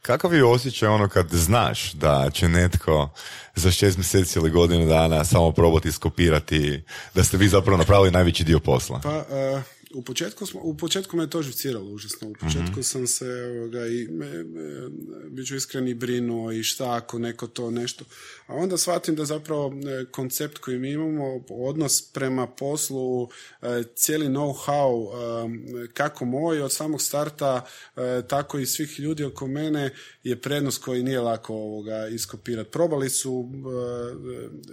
[SPEAKER 2] kakav je osjećaj ono kad znaš da će netko za šest mjeseci ili godinu dana samo probati skopirati, da ste vi zapravo napravili najveći dio posla?
[SPEAKER 4] Pa, e, u početku, smo, u početku me to živciralo užasno. U početku sam se, ovoga, i, me, me, bit ću iskren i brinuo i šta ako neko to nešto. A onda shvatim da zapravo e, koncept koji mi imamo, odnos prema poslu, e, cijeli know-how, e, kako moj od samog starta, tako i svih ljudi oko mene, je prednost koji nije lako ovoga iskopirati. Probali su,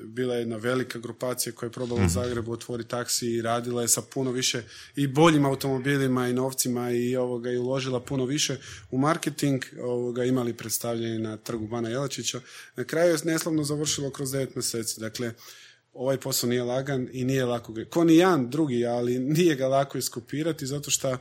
[SPEAKER 4] bila je jedna velika grupacija koja je probala u Zagrebu otvoriti taksi i radila je sa puno više i boljim automobilima i novcima i ovoga i uložila puno više u marketing, ovoga imali predstavljanje na trgu Bana Jelačića. Na kraju je neslavno završilo kroz 9 mjeseci. Dakle, ovaj posao nije lagan i nije lako ga, ko ni jedan drugi, ali nije ga lako iskopirati zato što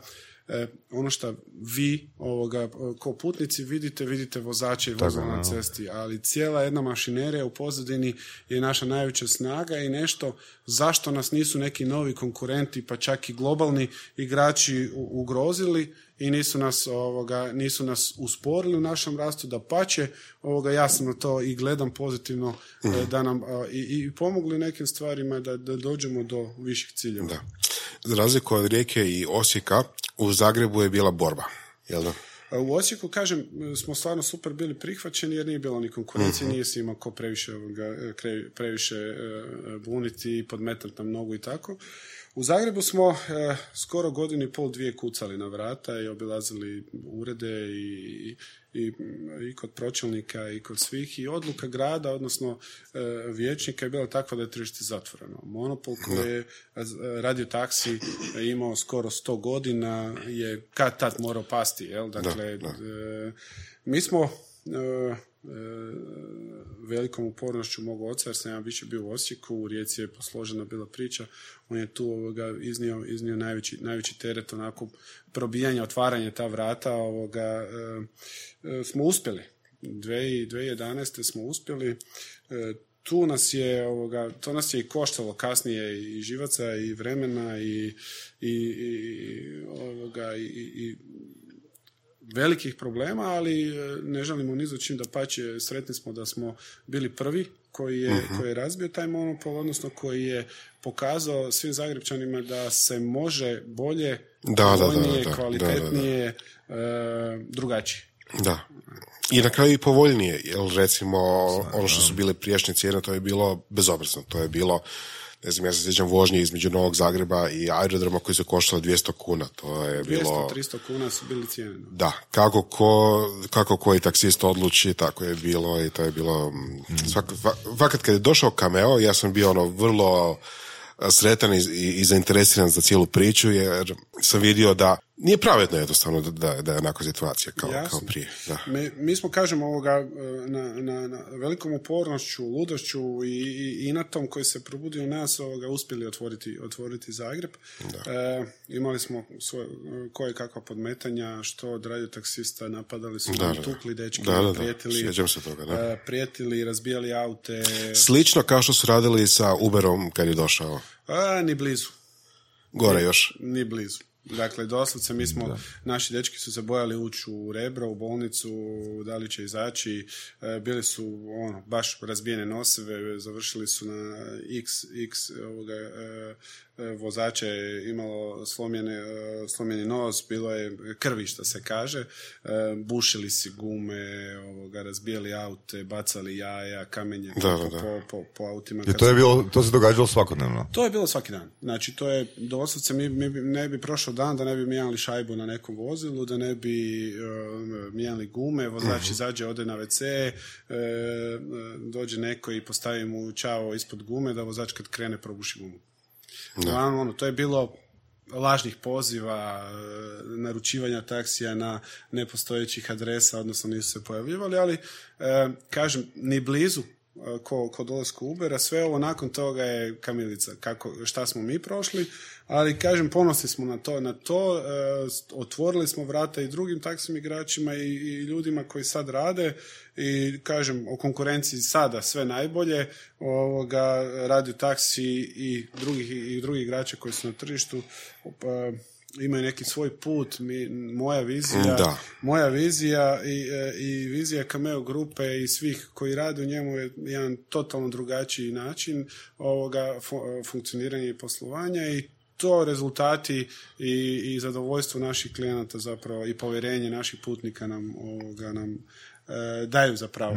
[SPEAKER 4] e, ono što vi ovoga, ko putnici vidite, vidite vozače i vozila na cesti, ali cijela jedna mašinerija u pozadini je naša najveća snaga i nešto zašto nas nisu neki novi konkurenti, pa čak i globalni igrači ugrozili i nisu nas, ovoga, nisu nas usporili u našem rastu, da pače, ovoga, ja sam na to i gledam pozitivno e, da nam a, i, i pomogli nekim stvarima da, da dođemo do viših ciljeva.
[SPEAKER 3] Da. Za razliku od Rijeke i Osijeka, u Zagrebu je bila borba. Jel da?
[SPEAKER 4] A U Osijeku, kažem, smo stvarno super bili prihvaćeni jer nije bilo ni konkurencije, nije se imao ko previše, ovoga, e, kre- previše e, buniti i podmetati na mnogu i tako. U Zagrebu smo e, skoro godinu i pol dvije kucali na vrata i obilazili urede i, i, i kod pročelnika i kod svih i odluka grada, odnosno e, vijećnika je bila takva da je tržište zatvoreno. Monopol koji je radio taksi imao skoro 100 godina je kad tad morao pasti, jel? Dakle, e, mi smo e, velikom upornošću mog oca, jer sam ja više bio u Osijeku, u Rijeci je posložena bila priča, on je tu ovoga, iznio, iznio najveći, najveći teret onako probijanja, otvaranja ta vrata, ovoga, e, e, smo uspjeli. 2000 2011. smo uspjeli, e, tu nas je ovoga, to nas je i koštalo kasnije i živaca i vremena i, i, i, ovoga, i, i velikih problema, ali e, ne želimo ni za čim da pače, sretni smo da smo bili prvi koji je, koji je razbio taj monopol, odnosno koji je pokazao svim Zagrebčanima da se može bolje,
[SPEAKER 3] Da, da, da,
[SPEAKER 4] povoljnije,
[SPEAKER 3] da, da,
[SPEAKER 4] kvalitetnije, e, drugačije.
[SPEAKER 3] Da. I na kraju i povoljnije, jer recimo ono što su bile prijašnje cijene, to je bilo bezobrazno. To je bilo, ne znam, ja se sjećam vožnje između Novog Zagreba i aerodroma koji su koštali 200 kuna. To je
[SPEAKER 4] 200,
[SPEAKER 3] bilo...
[SPEAKER 4] 300 kuna su bili cijene. no.
[SPEAKER 3] Da, kako, ko, kako koji taksist odluči, tako je bilo i to je bilo... mm, Svak, va- fakat kad je došao Cameo, ja sam bio ono vrlo a, sretan i, i, i zainteresiran za cijelu priču, jer sam vidio da nije pravedno jednostavno da, da, da je onako situacija kao,
[SPEAKER 4] Jasno.
[SPEAKER 3] kao prije. Da.
[SPEAKER 4] Mi, mi smo, kažemo, ovoga, e, na, na, na velikom upornošću, ludošću i, i inatom koji se probudi u nas ovoga, uspjeli otvoriti, otvoriti Zagreb. E, imali smo svoje, koje kakva podmetanja, što od radiotaksista napadali su,
[SPEAKER 3] Da, da,
[SPEAKER 4] tukli dečki,
[SPEAKER 3] Da, da, da.
[SPEAKER 4] prijetili,
[SPEAKER 3] se toga, da.
[SPEAKER 4] e, prijetili, razbijali aute,
[SPEAKER 3] Slično kao što su radili sa Uberom kad je došao.
[SPEAKER 4] a, ni blizu.
[SPEAKER 3] Gore još.
[SPEAKER 4] Ni blizu. Dakle, doslovce mi smo, naši dečki su se bojali ući u Rebro, u bolnicu, da li će izaći, e, bili su ono, baš razbijene noseve, završili su na x, x ovoga, e, vozače je imalo slomljene, e, slomljeni nos, bilo je krvi što se kaže, e, bušili si gume, ovoga, razbijali aute, bacali jaja, kamenje
[SPEAKER 3] Da,
[SPEAKER 4] po,
[SPEAKER 3] da, da.
[SPEAKER 4] po, po, po autima.
[SPEAKER 2] I
[SPEAKER 4] Kad
[SPEAKER 2] to je bilo, to se događalo svakodnevno.
[SPEAKER 4] to je bilo svaki dan. Znači, to je doslovce, mi, mi ne bi prošao dan da ne bi mijenjali šajbu na nekom vozilu, da ne bi e, mijenjali gume, vozač izađe, ode na WC, e, dođe neko i postavi mu čao ispod gume, da vozač kad krene probuši gumu. Uglavnom, ono, to je bilo lažnih poziva, e, naručivanja taksija na nepostojećih adresa, odnosno nisu se pojavljivali, ali e, kažem, ni blizu ko, ko dolasku Ubera, sve ovo nakon toga je kamilica, kako, šta smo mi prošli, ali kažem, ponosni smo na to, na to, e, otvorili smo vrata i drugim taksim igračima i, i ljudima koji sad rade i kažem, o konkurenciji sada sve najbolje, ovoga, radio taksi i drugih, i drugih igrača koji su na tržištu, pa, imaju neki svoj put, mi, moja vizija,
[SPEAKER 3] Da.
[SPEAKER 4] moja vizija i, e, i vizija Cameo grupe i svih koji rade u njemu je jedan totalno drugačiji način ovoga fu- funkcioniranja i poslovanja i to rezultati i, i zadovoljstvo naših klijenata zapravo i povjerenje naših putnika nam ovoga nam e, daju zapravo.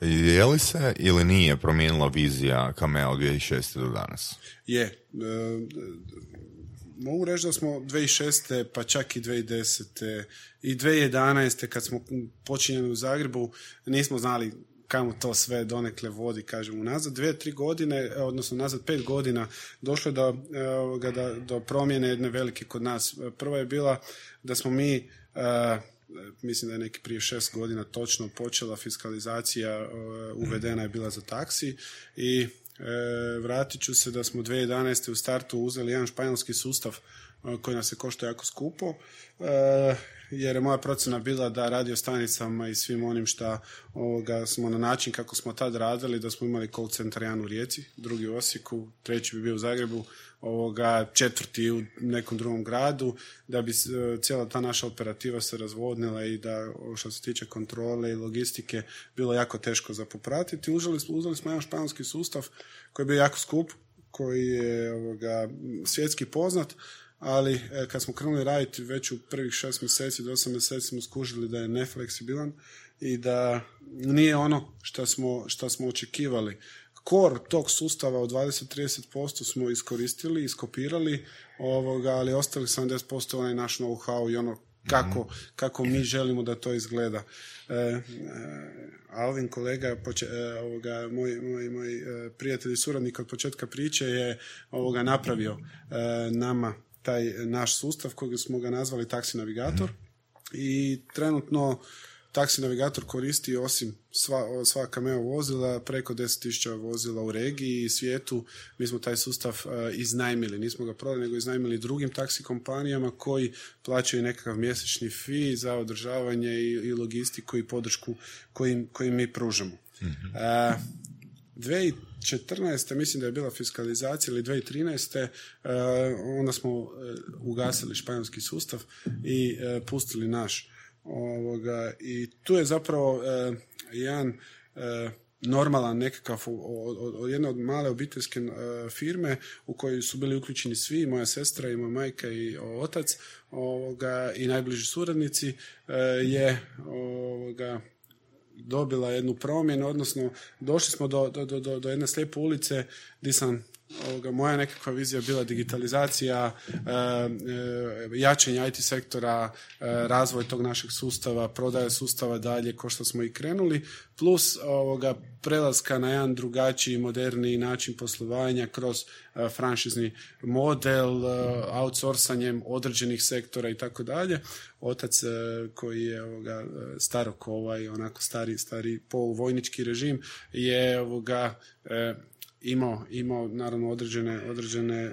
[SPEAKER 2] Je li se ili nije promijenila vizija Cameo od 2006. do danas?
[SPEAKER 4] Je. e, mogu reći da smo 2006. pa čak i 2010. i 2011. kad smo počinjeni u Zagrebu nismo znali kamo to sve donekle vodi, kažem, unazad dvije, tri godine, odnosno nazad pet godina, došlo je do, e, do promjene jedne velike kod nas. Prva je bila da smo mi e, mislim da je neki prije šest godina točno počela fiskalizacija e, uvedena je bila za taksi i e, vratit ću se da smo 2011. u startu uzeli jedan španjolski sustav e, koji nas je koštao jako skupo e, jer je moja procjena bila da radio stanicama i svim onim šta ovoga, smo na način kako smo tad radili, da smo imali call centar jedan u Rijeci, drugi u Osijeku, treći bi bio u Zagrebu, ovoga, četvrti u nekom drugom gradu, da bi s- cijela ta naša operativa se razvodnila i da što se tiče kontrole i logistike bilo jako teško za popratiti. Uzeli smo, uzeli smo jedan španjolski sustav koji je bio jako skup, koji je ovoga, svjetski poznat, ali e, kad smo krenuli raditi već u prvih šest mjeseci do osam mjeseci smo skužili da je nefleksibilan i da nije ono što smo, što smo očekivali. Kor tog sustava od 20-30% smo iskoristili, iskopirali, ovoga, ali ostali 70% onaj naš know-how i ono kako, kako mi želimo da to izgleda. E, e, Alvin, kolega, poče, e, ovoga, moj, moj, moj prijatelj i suradnik od početka priče je ovoga napravio e, nama taj naš sustav kojeg smo ga nazvali Taxi Navigator i trenutno Taxi Navigator koristi osim sva, sva Cameo vozila, preko 10.000 vozila u regiji i svijetu. Mi smo taj sustav e, iznajmili, nismo ga prodali, nego iznajmili drugim taksi kompanijama koji plaćaju nekakav mjesečni fee za održavanje i, i logistiku i podršku kojim, kojim mi pružamo. E, 2014. mislim da je bila fiskalizacija ili 2013. e, onda smo e, ugasili španjolski sustav i e, pustili naš. Ovoga, I tu je zapravo jedan normalan nekakav od jedne od male obiteljske firme u kojoj su bili uključeni svi, moja sestra i moja majka i otac ovoga, i najbliži suradnici je ovoga, dobila jednu promjenu, odnosno došli smo do, do, do, do jedne slijepe ulice gdje sam ovoga, moja nekakva vizija bila digitalizacija, e, e, jačanje IT sektora, e, razvoj tog našeg sustava, prodaja sustava dalje, ko što smo i krenuli, plus ovoga prelaska na jedan drugačiji, moderniji način poslovanja kroz franšizni model, outsourcanjem određenih sektora i tako dalje. Otac koji je ovoga starok ovaj, onako stari, stari poluvojnički režim je ovoga imao, imao naravno određene, određene e,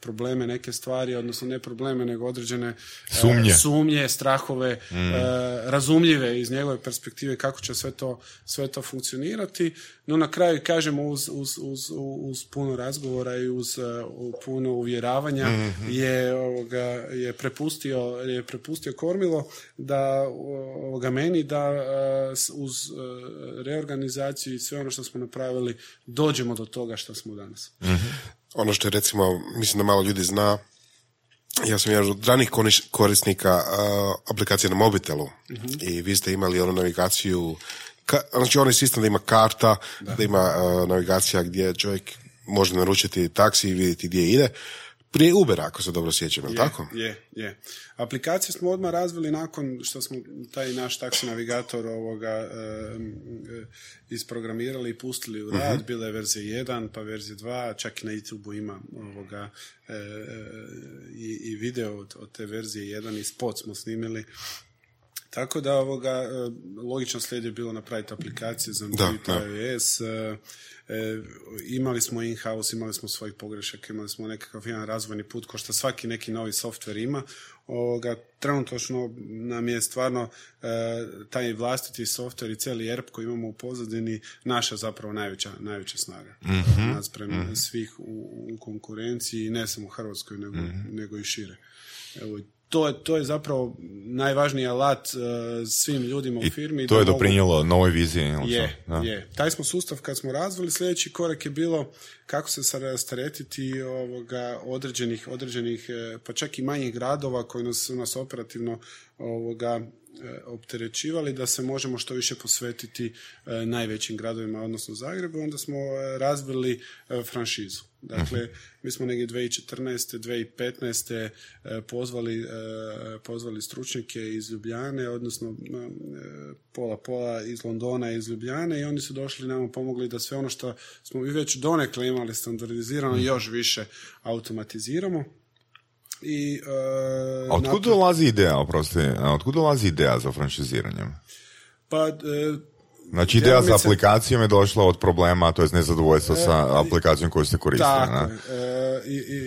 [SPEAKER 4] probleme, neke stvari, odnosno ne probleme, nego određene
[SPEAKER 2] e, sumnje,
[SPEAKER 4] sumnje strahove, mm. e, razumljive iz njegove perspektive kako će sve to, sve to funkcionirati. No na kraju, kažemo, uz, uz, uz, uz puno razgovora i uz puno uvjeravanja mm-hmm. je, ovoga, je, prepustio, je prepustio Kormilo da ovoga meni da uz reorganizaciju i sve ono što smo napravili do dođemo do toga što smo danas.
[SPEAKER 3] mm Ono što je recimo, mislim da malo ljudi zna, ja sam jedan od ranih korisnika uh, aplikacije na mobitelu mhm. i vi ste imali onu navigaciju, ka, znači onaj sistem da ima karta, da, ima uh, navigacija gdje čovjek može naručiti taksi i vidjeti gdje ide prije Ubera, ako se dobro sjećam, je, tako?
[SPEAKER 4] Je, je. Aplikaciju smo odmah razvili nakon što smo taj naš taksi navigator ovoga e, isprogramirali i pustili u rad. uh Bila je verzija 1, pa verzija 2, čak i na YouTube ima ovoga e, i, i, video od, od te verzije 1 i spot smo snimili. Tako da ovoga, logično slijed je bilo napraviti aplikacije za Android iOS, E, imali smo in-house, imali smo svojih pogrešaka, imali smo nekakav jedan razvojni put, ko što svaki neki novi software ima. Ovoga, trenutno nam je stvarno e, taj vlastiti software i cijeli ERP koji imamo u pozadini naša zapravo najveća, najveća snaga. Mm-hmm. Nas prema mhm. svih u, u konkurenciji, ne samo u Hrvatskoj, nego, mhm. nego i šire. Evo, to je, to je zapravo najvažniji alat uh, svim ljudima u firmi.
[SPEAKER 2] I to je doprinjelo novoj viziji.
[SPEAKER 4] Je, je. Taj smo sustav kad smo razvili, sljedeći korak je bilo kako se rasteretiti ovoga određenih, određenih, e, pa čak i manjih gradova koji nas, su nas operativno ovoga opterećivali da se možemo što više posvetiti e, najvećim gradovima, odnosno Zagrebu, onda smo e, razvili franšizu. Dakle, mhm. mi smo negdje 2014. 2015. pozvali, pozvali stručnjake iz Ljubljane, odnosno pola pola iz Londona i iz Ljubljane i oni su došli nama pomogli da sve ono što smo vi već donekle imali standardizirano mhm. još više automatiziramo i,
[SPEAKER 2] uh, a otkud dolazi ideja, oprosti, otkud dolazi ideja za franšiziranjem?
[SPEAKER 4] Pa,
[SPEAKER 2] uh, Znači ideja za aplikacijom je došla od problema, to je nezadovoljstvo sa aplikacijom koju ste koristili.
[SPEAKER 4] Tako,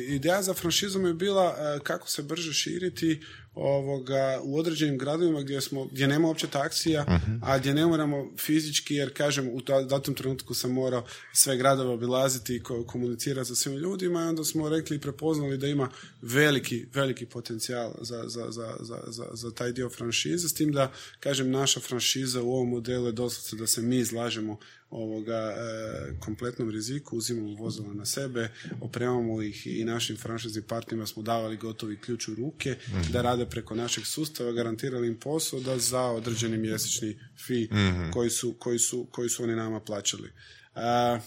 [SPEAKER 4] ideja za franšizom je bila kako se brže širiti ovoga, u određenim gradovima gdje, smo, gdje nema uopće taksija, uh a gdje ne moramo fizički, jer kažem, u datom trenutku sam morao sve gradove obilaziti i komunicirati sa svim ljudima i onda smo rekli i prepoznali da ima veliki, veliki potencijal za, za, za, za, za taj dio franšize, s tim da, kažem, naša franšiza u ovom modelu je doslovce da se mi izlažemo ovoga e, kompletnom riziku, uzimamo vozila na sebe, opremamo ih i našim franšiznim partnerima smo davali gotovi ključ u ruke mhm. da rade preko našeg sustava, garantirali im posao da za određeni mjesečni fi mhm. koji, su, koji, su, koji su oni nama plaćali. E,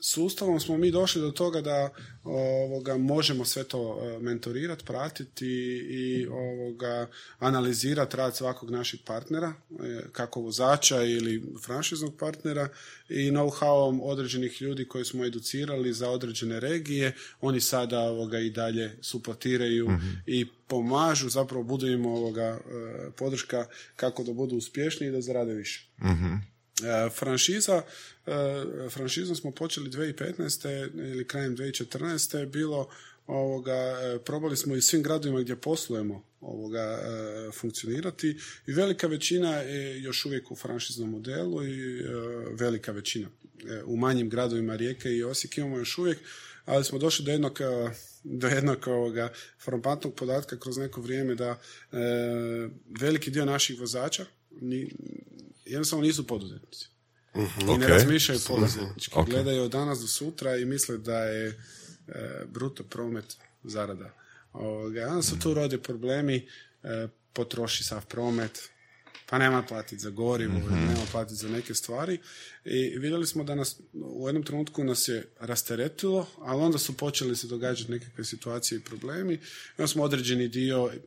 [SPEAKER 4] sustavom smo mi došli do toga da ovoga, možemo sve to e, mentorirati, pratiti i ovoga, analizirati rad svakog našeg partnera, e, kako vozača ili franšiznog partnera i know-howom određenih ljudi koji smo educirali za određene regije, oni sada ovoga, i dalje suportiraju mhm. i pomažu, zapravo budu im ovoga, e, podrška kako da budu uspješni i da zarade više. mm Franšiza E, franšizom smo počeli 2015. ili krajem 2014. je bilo ovoga, e, probali smo i svim gradovima gdje poslujemo ovoga e, funkcionirati i velika većina je još uvijek u franšiznom modelu i velika većina u manjim gradovima Rijeke i Osijek imamo još uvijek, ali smo došli do jednog do jednog ovoga frapantnog podatka kroz neko vrijeme da veliki dio naših vozača ni, jednostavno nisu poduzetnici. I ne
[SPEAKER 2] Ok.
[SPEAKER 4] razmišljaju poduzetnički.
[SPEAKER 2] Ok.
[SPEAKER 4] Gledaju od danas do sutra i misle da je e, bruto promet zarada. Ovoga, onda se tu rode problemi, e, potroši sav promet, pa nema platiti za gorivo, nema platiti za neke stvari. I vidjeli smo da nas u jednom trenutku nas je rasteretilo, ali onda su počeli se događati nekakve situacije i problemi. I onda smo određeni dio, e,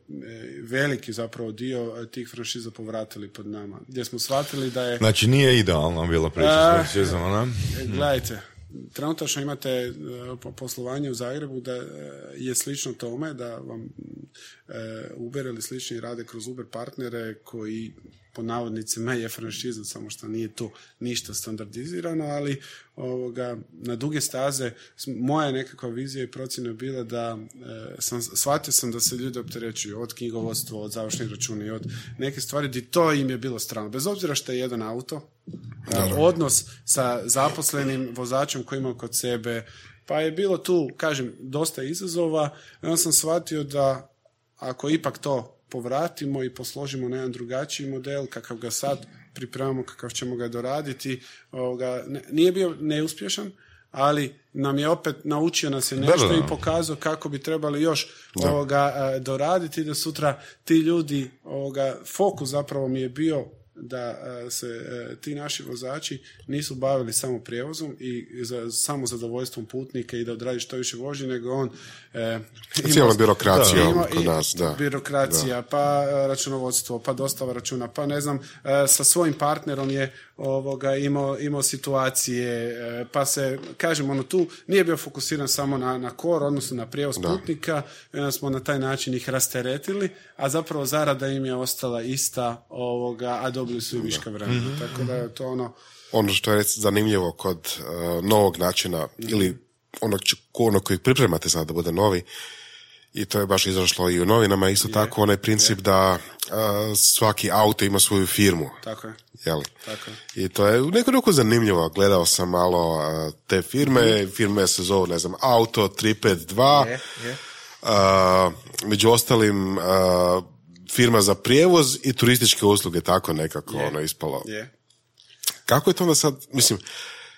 [SPEAKER 4] veliki zapravo dio e, tih franšiza povratili pod nama. Gdje smo shvatili da je
[SPEAKER 2] Znači nije idealna bila priča s franšizama, ne?
[SPEAKER 4] E, Gledajte, trenutačno imate e, po- poslovanje u Zagrebu da e, je slično tome da vam e, Uber ili slični rade kroz Uber partnere koji po navodnicima je franšiza, samo što nije to ništa standardizirano, ali ovoga, na duge staze moja nekakva vizija i procjena je bila da e, sam, shvatio sam da se ljudi opterećuju od knjigovodstva, od završnih računa i od neke stvari di to im je bilo strano. Bez obzira što je jedan auto, odnos sa zaposlenim vozačem koji ima kod sebe, pa je bilo tu, kažem, dosta izazova i onda sam shvatio da ako ipak to povratimo i posložimo na jedan drugačiji model, kakav ga sad pripremamo, kakav ćemo ga doraditi, ovoga, ne- nije bio neuspješan, ali nam je opet naučio nas je nešto
[SPEAKER 2] da, da.
[SPEAKER 4] i pokazao kako bi trebali još ovoga, a, doraditi da sutra ti ljudi, ovoga, fokus zapravo mi je bio da a, se e, ti naši vozači nisu bavili samo prijevozom i za, samo zadovoljstvom putnika i da odradi što više vožnje, nego on e,
[SPEAKER 3] birokracijom
[SPEAKER 4] ima
[SPEAKER 3] kod
[SPEAKER 4] i
[SPEAKER 3] nas, da.
[SPEAKER 4] birokracija, pa e, računovodstvo, pa dostava računa, pa ne znam, e, sa svojim partnerom je ovoga imao, imao situacije, e, pa se, kažem, ono tu nije bio fokusiran samo na, na kor, odnosno na prijevoz putnika, i onda smo na taj način ih rasteretili, a zapravo zarada im je ostala ista, ovoga, a dobili su i viška vremena. Tako da je to ono,
[SPEAKER 3] ono što je zanimljivo kod uh, novog načina ili onog, onog kojeg pripremate sad da bude novi i to je baš izašlo i u novinama isto tako onaj princip da uh, svaki auto ima svoju firmu
[SPEAKER 4] tako je.
[SPEAKER 3] jeli?
[SPEAKER 4] Tako je.
[SPEAKER 3] I to je u neku ruku zanimljivo. Gledao sam malo uh, te firme, firme se zovu, ne znam, Auto 352,
[SPEAKER 4] Je, je.
[SPEAKER 3] Uh, među ostalim uh, firma za prijevoz i turističke usluge, tako nekako ono ispalo.
[SPEAKER 4] Je.
[SPEAKER 3] Kako je to onda sad, mislim,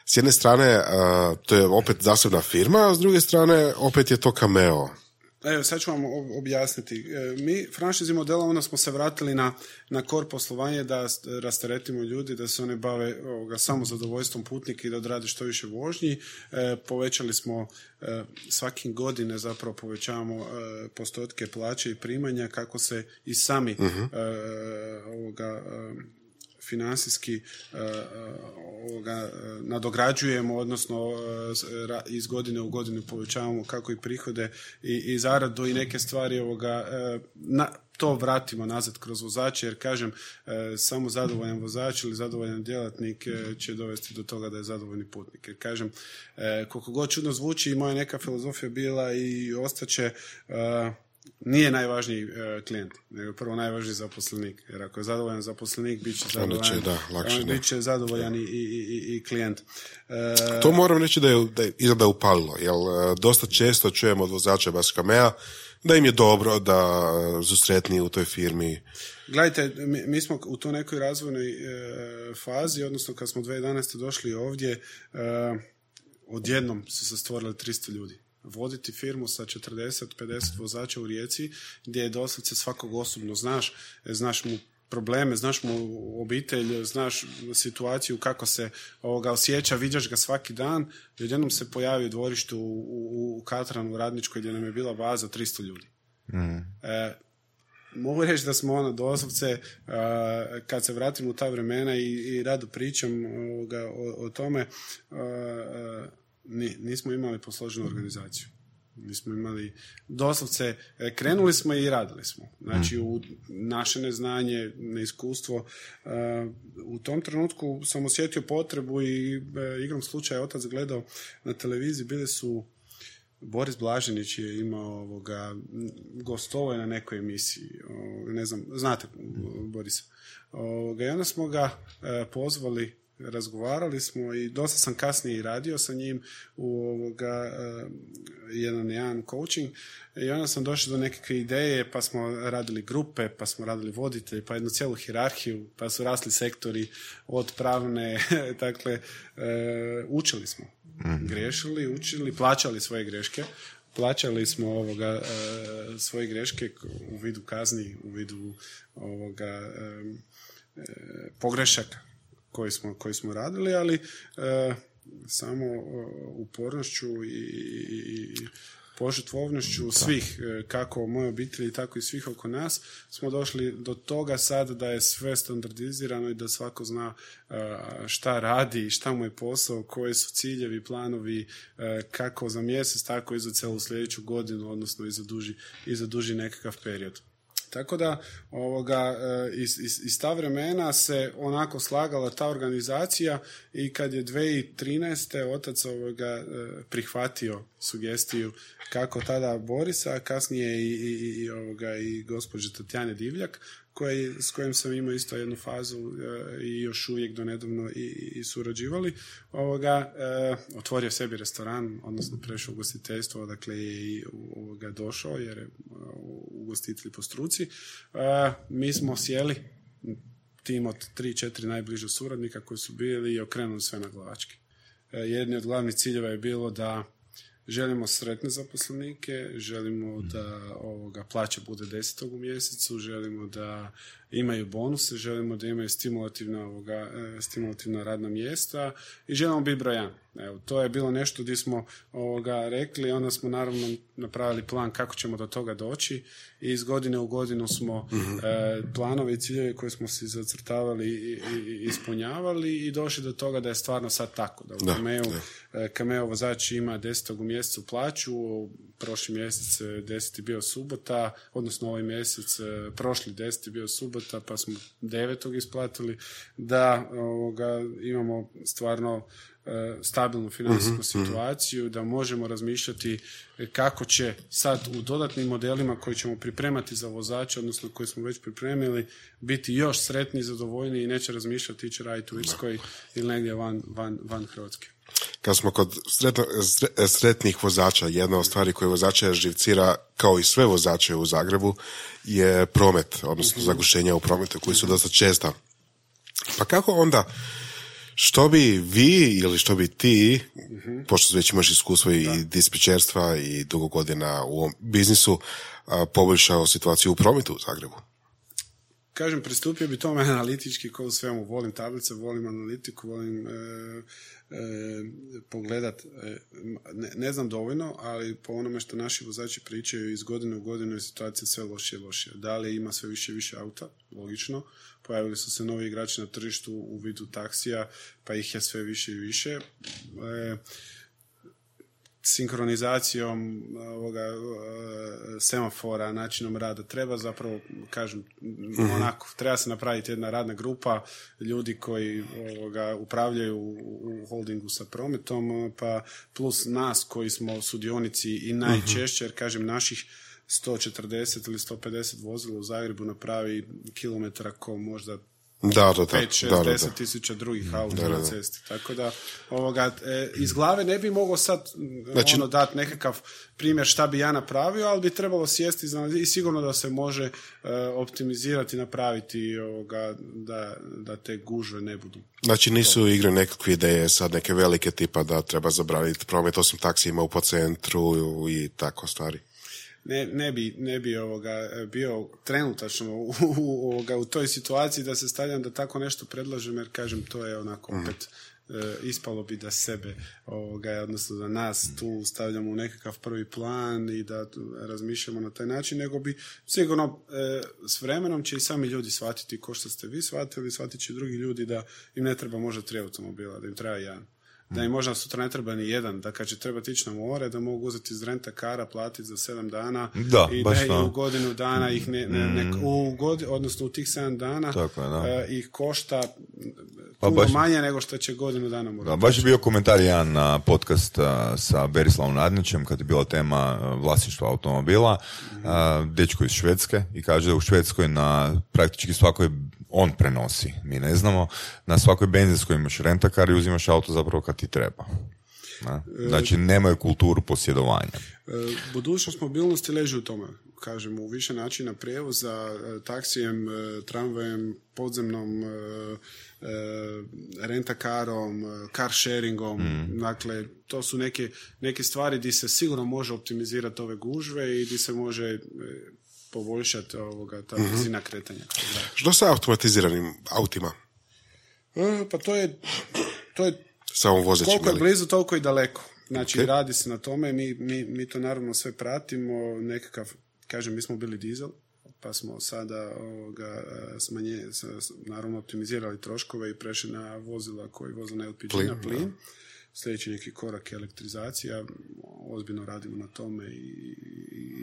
[SPEAKER 3] s jedne strane uh, to je opet zasebna firma, a s druge strane opet je to cameo.
[SPEAKER 4] Evo, sad ću vam ob- objasniti. E, Mi franšizi modela onda smo se vratili na, na kor poslovanje da rasteretimo ljudi, da se one bave ovoga, samo zadovoljstvom putnika i da odrade što više vožnji. E, povećali smo e, svakim godine zapravo povećavamo e, postotke plaće i primanja kako se i sami e, ovoga, financijski e, e, ovoga, e, nadograđujemo, odnosno iz godine u godinu povećavamo kako i prihode i, i zaradu i neke stvari ovoga, na, to vratimo nazad kroz vozače, jer kažem, samo zadovoljan vozač ili zadovoljan djelatnik će dovesti do toga da je zadovoljni putnik. Jer kažem, koliko god čudno zvuči, moja neka filozofija bila i ostaće nije najvažniji e, klijent, nego prvo najvažniji zaposlenik. Jer ako je zadovoljan zaposlenik, bit će
[SPEAKER 3] Onda će,
[SPEAKER 4] zadovoljan,
[SPEAKER 3] da, lakše, da.
[SPEAKER 4] bit će zadovoljan i, i, i, i klijent. E,
[SPEAKER 3] To moram reći da je, da je izgleda upalilo, jer uh, dosta često čujemo od vozača baš camea da im je dobro, da uh, su sretni u toj firmi.
[SPEAKER 4] Gledajte, mi, mi smo u toj nekoj razvojnoj e, fazi, odnosno kad smo 2011. došli ovdje, e, odjednom su se stvorili 300 ljudi. Voditi firmu sa 40-50 vozača u Rijeci, gdje je doslovce svakog osobno znaš, e, znaš mu probleme, znaš mu obitelj, znaš situaciju kako se ovoga osjeća, viđaš ga svaki dan i odjednom se pojavi u dvorištu u, u, u Katranu, u Radničkoj, gdje nam je bila baza 300 ljudi. E, mogu reći da smo ono doslovce a, kad se vratim u ta vremena i, i rado pričam ovoga, o, o tome a, a, ni- nismo imali posloženu organizaciju. Nismo imali doslovce e, krenuli smo i radili smo. Znači u naše neznanje neiskustvo a, u tom trenutku sam osjetio potrebu i e, igrom slučaja otac gledao na televiziji bili su Boris Blaženić je imao ovoga, m, gostovao je na nekoj emisiji, ne znam, znate Borisa. Ovoga, I onda smo ga e, pozvali razgovarali smo i dosta sam kasnije i radio sa njim u ovoga uh, jedan jedan coaching i onda sam došao do nekakve ideje pa smo radili grupe, pa smo radili voditelji, pa jednu cijelu hirarhiju, pa su rasli sektori od pravne, <laughs> dakle uh, učili smo, mm griješili, učili, plaćali svoje greške. Plaćali smo ovoga svoje greške u vidu kazni, u vidu ovoga pogrešaka koji smo, koji smo radili, ali e, samo e, upornošću i, i požrtvovnošću svih, e, kako moje obitelji, tako i svih oko nas, smo došli do toga sad da je sve standardizirano i da svako zna šta radi, šta mu je posao, koji su ciljevi, planovi, kako za mjesec, tako i za celu sljedeću godinu, odnosno i za duži, i za duži nekakav period. Tako da ovoga, e, iz, iz, iz ta vremena se onako slagala ta organizacija i kad je 2013. otac ovoga e, prihvatio sugestiju kako tada Borisa, a kasnije i, i, i, ovoga, i gospođe Tatjane Divljak, koji, s kojim sam imao isto jednu fazu e, i još uvijek donedavno i, i surađivali, ovoga, e, otvorio sebi restoran, odnosno prešao u gostiteljstvo, dakle i ovoga došao jer je e, ugostitelj po struci. mi smo sjeli tim od tri, četiri najbliže suradnika koji su bili i okrenuli sve na glavački. Jedni od glavnih ciljeva je bilo da Želimo sretne zaposlenike, želimo da ovoga plaća bude desetog u mjesecu, želimo da imaju bonuse, želimo da imaju stimulativna, ovoga, e, stimulativna radna mjesta i želimo biti brojan. Evo, to je bilo nešto gdje smo ovoga rekli, onda smo naravno napravili plan kako ćemo do toga doći i iz godine u godinu smo mm planove i ciljeve koje smo si zacrtavali i, i, ispunjavali i došli do toga da je stvarno sad tako. Da u Kameo, e, Kameo vozač ima desetog u mjesecu plaću, prošli mjesec deseti bio subota, odnosno ovaj mjesec prošli deseti bio subota, pa smo devetog isplatili, da ovoga, imamo stvarno E, stabilnu financijsku mhm. situaciju, da možemo razmišljati kako će sad u dodatnim modelima koji ćemo pripremati za vozače, odnosno koji smo već pripremili, biti još sretni, zadovoljni i neće razmišljati ići raditi u Irskoj ili negdje van, van, van Hrvatske.
[SPEAKER 3] Kad smo kod sretno, sretnih vozača, jedna od stvari koje vozača živcira, kao i sve vozače u Zagrebu, je promet, odnosno mhm. zagušenja u prometu, koji su dosta česta. Pa kako onda što bi vi ili što bi ti, mm pošto već imaš iskustvo i dispečerstva i dugo godina u ovom biznisu, poboljšao situaciju u prometu u Zagrebu?
[SPEAKER 4] Kažem, pristupio bi tome <laughs> analitički kao u svemu. Volim tablice, volim analitiku, volim e, pogledat. E, ne, ne, znam dovoljno, ali po onome što naši vozači pričaju iz godine u godinu je situacija sve lošije i lošije. Da li ima sve više i više auta? Logično pojavili su se novi igrači na tržištu u vidu taksija, pa ih je sve više i više. E, sinkronizacijom ovoga e, semafora, načinom rada treba zapravo, kažem, mhm. onako, treba se napraviti jedna radna grupa ljudi koji ovoga, upravljaju u holdingu sa prometom, pa plus nas koji smo sudionici i najčešće, jer kažem, naših 140 ili 150 vozila u Zagrebu napravi kilometara ko možda
[SPEAKER 3] da, da,
[SPEAKER 4] 5, 6, 10 tisuća drugih auta na cesti. Tako da ovoga, e, iz glave ne bi mogao sad znači, ono, dati nekakav primjer šta bi ja napravio, ali bi trebalo sjesti i sigurno da se može e, optimizirati, napraviti ovoga, da, da te gužve ne budu.
[SPEAKER 3] Znači nisu igre nekakve ideje sad neke velike tipa da treba zabraviti promet osim taksima u po centru i tako stvari
[SPEAKER 4] ne, ne, bi, ne bi ovoga bio trenutačno u, u, ovoga, u toj situaciji da se stavljam da tako nešto predlažem jer kažem to je onako mhm. opet e, ispalo bi da sebe ovoga, odnosno da nas tu stavljamo u nekakav prvi plan i da razmišljamo na taj način, nego bi sigurno e, s vremenom će i sami ljudi shvatiti ko što ste vi shvatili, shvatit će drugi ljudi da im ne treba možda tri automobila, da im treba jedan da im možda sutra ne treba ni jedan, da kad će trebati ići na more, da mogu uzeti iz renta kara, platiti za sedam dana
[SPEAKER 2] da,
[SPEAKER 4] i da u godinu dana ih ne, ne, mm. u god, odnosno u tih sedam dana Tako ih košta
[SPEAKER 2] Pa baš-
[SPEAKER 4] manje nego što će godinu dana
[SPEAKER 2] Da,
[SPEAKER 4] morati.
[SPEAKER 2] baš je bio komentar jedan na podcast a, sa Berislavom Nadnićem kad je bila tema a, vlasništva automobila, a, dečko iz Švedske i kaže da u Švedskoj na praktički svakoj on prenosi, mi ne znamo, na svakoj benzinskoj imaš rentakar i uzimaš auto zapravo kad ti treba. Da? Znači nemaju kulturu posjedovanja.
[SPEAKER 4] E, Budućnost mobilnosti leži u tome, kažemo, u više načina prijevoza, e, taksijem, e, tramvajem, podzemnom, e, e, rentakarom, e, car sharingom, dakle, to su neke, neke stvari gdje se sigurno može optimizirati ove gužve i gdje se može e, poboljšati ovoga, ta brzina kretanja.
[SPEAKER 3] Što sa automatiziranim autima?
[SPEAKER 4] E, Pa to je, to je
[SPEAKER 3] Samo vozeći.
[SPEAKER 4] koliko je blizu, toliko i daleko. Znači,
[SPEAKER 3] Ok.
[SPEAKER 4] radi se na tome, mi, mi, mi to naravno sve pratimo, nekakav, kažem, mi smo bili dizel, pa smo sada ovoga, smanje, naravno optimizirali troškove i prešli na vozila koji voze na LPG,
[SPEAKER 3] Plin,
[SPEAKER 4] na plin. Sljedeći neki korak je elektrizacija, ozbiljno radimo na tome i,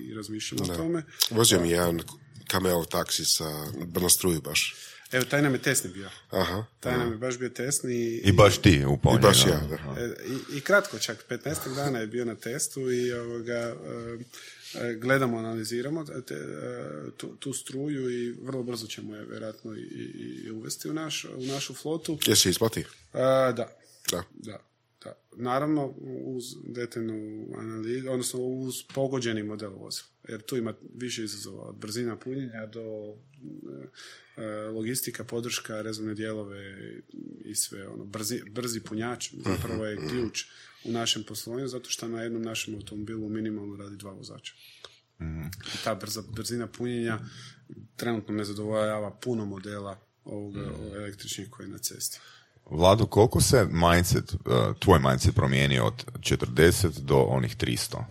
[SPEAKER 4] i razmišljamo o tome.
[SPEAKER 3] Vozio mi jedan kameo taksi sa, na struju baš.
[SPEAKER 4] Evo, taj nam je tesni bio.
[SPEAKER 3] Aha.
[SPEAKER 4] Taj nam je baš bio tesni.
[SPEAKER 2] I baš ti u
[SPEAKER 3] I baš ja, da.
[SPEAKER 4] E, I, I kratko čak, 15 dana je bio na testu i ovoga, e, e, gledamo, analiziramo te, tu, tu struju i vrlo brzo ćemo je vjerojatno i, i- i uvesti u, naš, u našu flotu.
[SPEAKER 3] Jel se isplati?
[SPEAKER 4] Da,
[SPEAKER 3] Da.
[SPEAKER 4] da, da. Naravno, uz detaljnu analizu, odnosno uz pogođeni model vozila. Jer tu ima više izazova, od brzina punjenja do e, e, logistika, podrška, rezovne dijelove i sve. Ono, brzi, brzi punjač zapravo je ključ u našem poslovanju, zato što na jednom našem automobilu minimalno radi dva vozača. I ta brza, brzina punjenja trenutno ne zadovoljava puno modela ovoga, električnih koji je na cesti.
[SPEAKER 2] Vlado, koliko se mindset, uh, tvoj mindset promijenio od 40 do onih 300?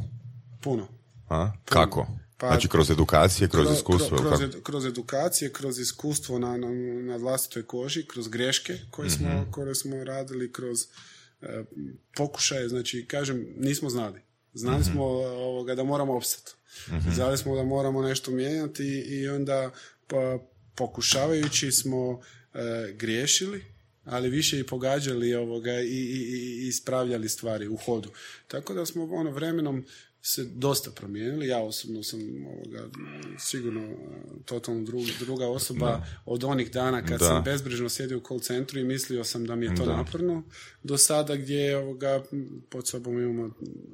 [SPEAKER 4] Puno.
[SPEAKER 2] A? Kako?
[SPEAKER 4] Pa-
[SPEAKER 2] znači kroz edukacije, kroz
[SPEAKER 4] Kro-
[SPEAKER 2] iskustvo?
[SPEAKER 4] kroz,
[SPEAKER 2] kako?
[SPEAKER 4] kroz edukacije, kroz iskustvo na, na, na vlastitoj koži, kroz greške koje smo, koje smo radili, kroz e, pokušaje, znači, kažem, nismo znali. Znali smo ovoga, da moramo opstati. Znali smo da moramo nešto mijenjati i onda pa, pokušavajući smo e, griješili, ali više i pogađali ovoga i, i, i- ispravljali stvari u hodu. Tako da smo ono vremenom se dosta promijenili. Ja osobno sam ovoga, sigurno e, totalno dru- druga osoba od onih dana kad
[SPEAKER 2] Da.
[SPEAKER 4] sam bezbrižno sjedio u call centru i mislio sam da mi je to naporno, do sada gdje ovoga, pod sobom imamo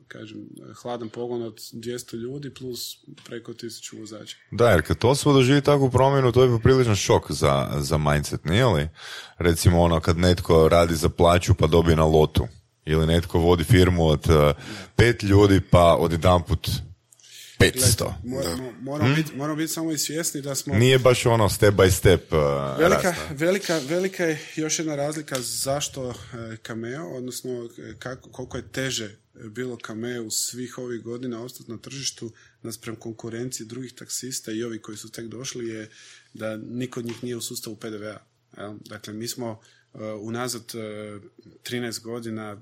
[SPEAKER 4] kažem, hladan pogon od 200 ljudi plus preko 1000 vozača.
[SPEAKER 2] Da, jer kad osoba doživi takvu promjenu, to je popriličan šok za, za mindset, nije li? Recimo ono kad netko radi za plaću pa dobije na lotu. Ili netko vodi firmu od uh, pet ljudi pa od jedan put 500.
[SPEAKER 4] Moramo, moramo, biti, moramo biti samo i svjesni da smo
[SPEAKER 2] Nije baš ono step by step uh,
[SPEAKER 4] Velika,
[SPEAKER 2] rasta.
[SPEAKER 4] velika, velika je još jedna razlika zašto e, Cameo, odnosno kako, koliko je teže bilo Cameo svih ovih godina ostati na tržištu naspram konkurencije drugih taksista i ovi koji su tek došli je da niko od njih nije u sustavu PDV-a. Dakle, mi smo unazad e, 13 godina e,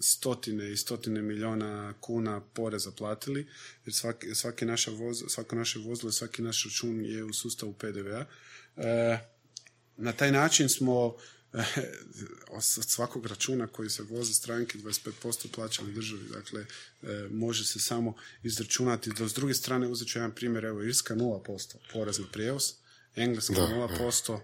[SPEAKER 4] stotine i stotine milijuna kuna poreza platili, jer svaki, svaki naša voz, svako naše vozilo, svaki naš račun je u sustavu PDV-a. Na taj način smo eh, od svakog računa koji se vozi stranke 25% plaćali državi. Dakle, eh, može se samo izračunati. Do s druge strane, uzet ću jedan primjer, evo, Irska 0% porez na prijevoz, Engleska 0%.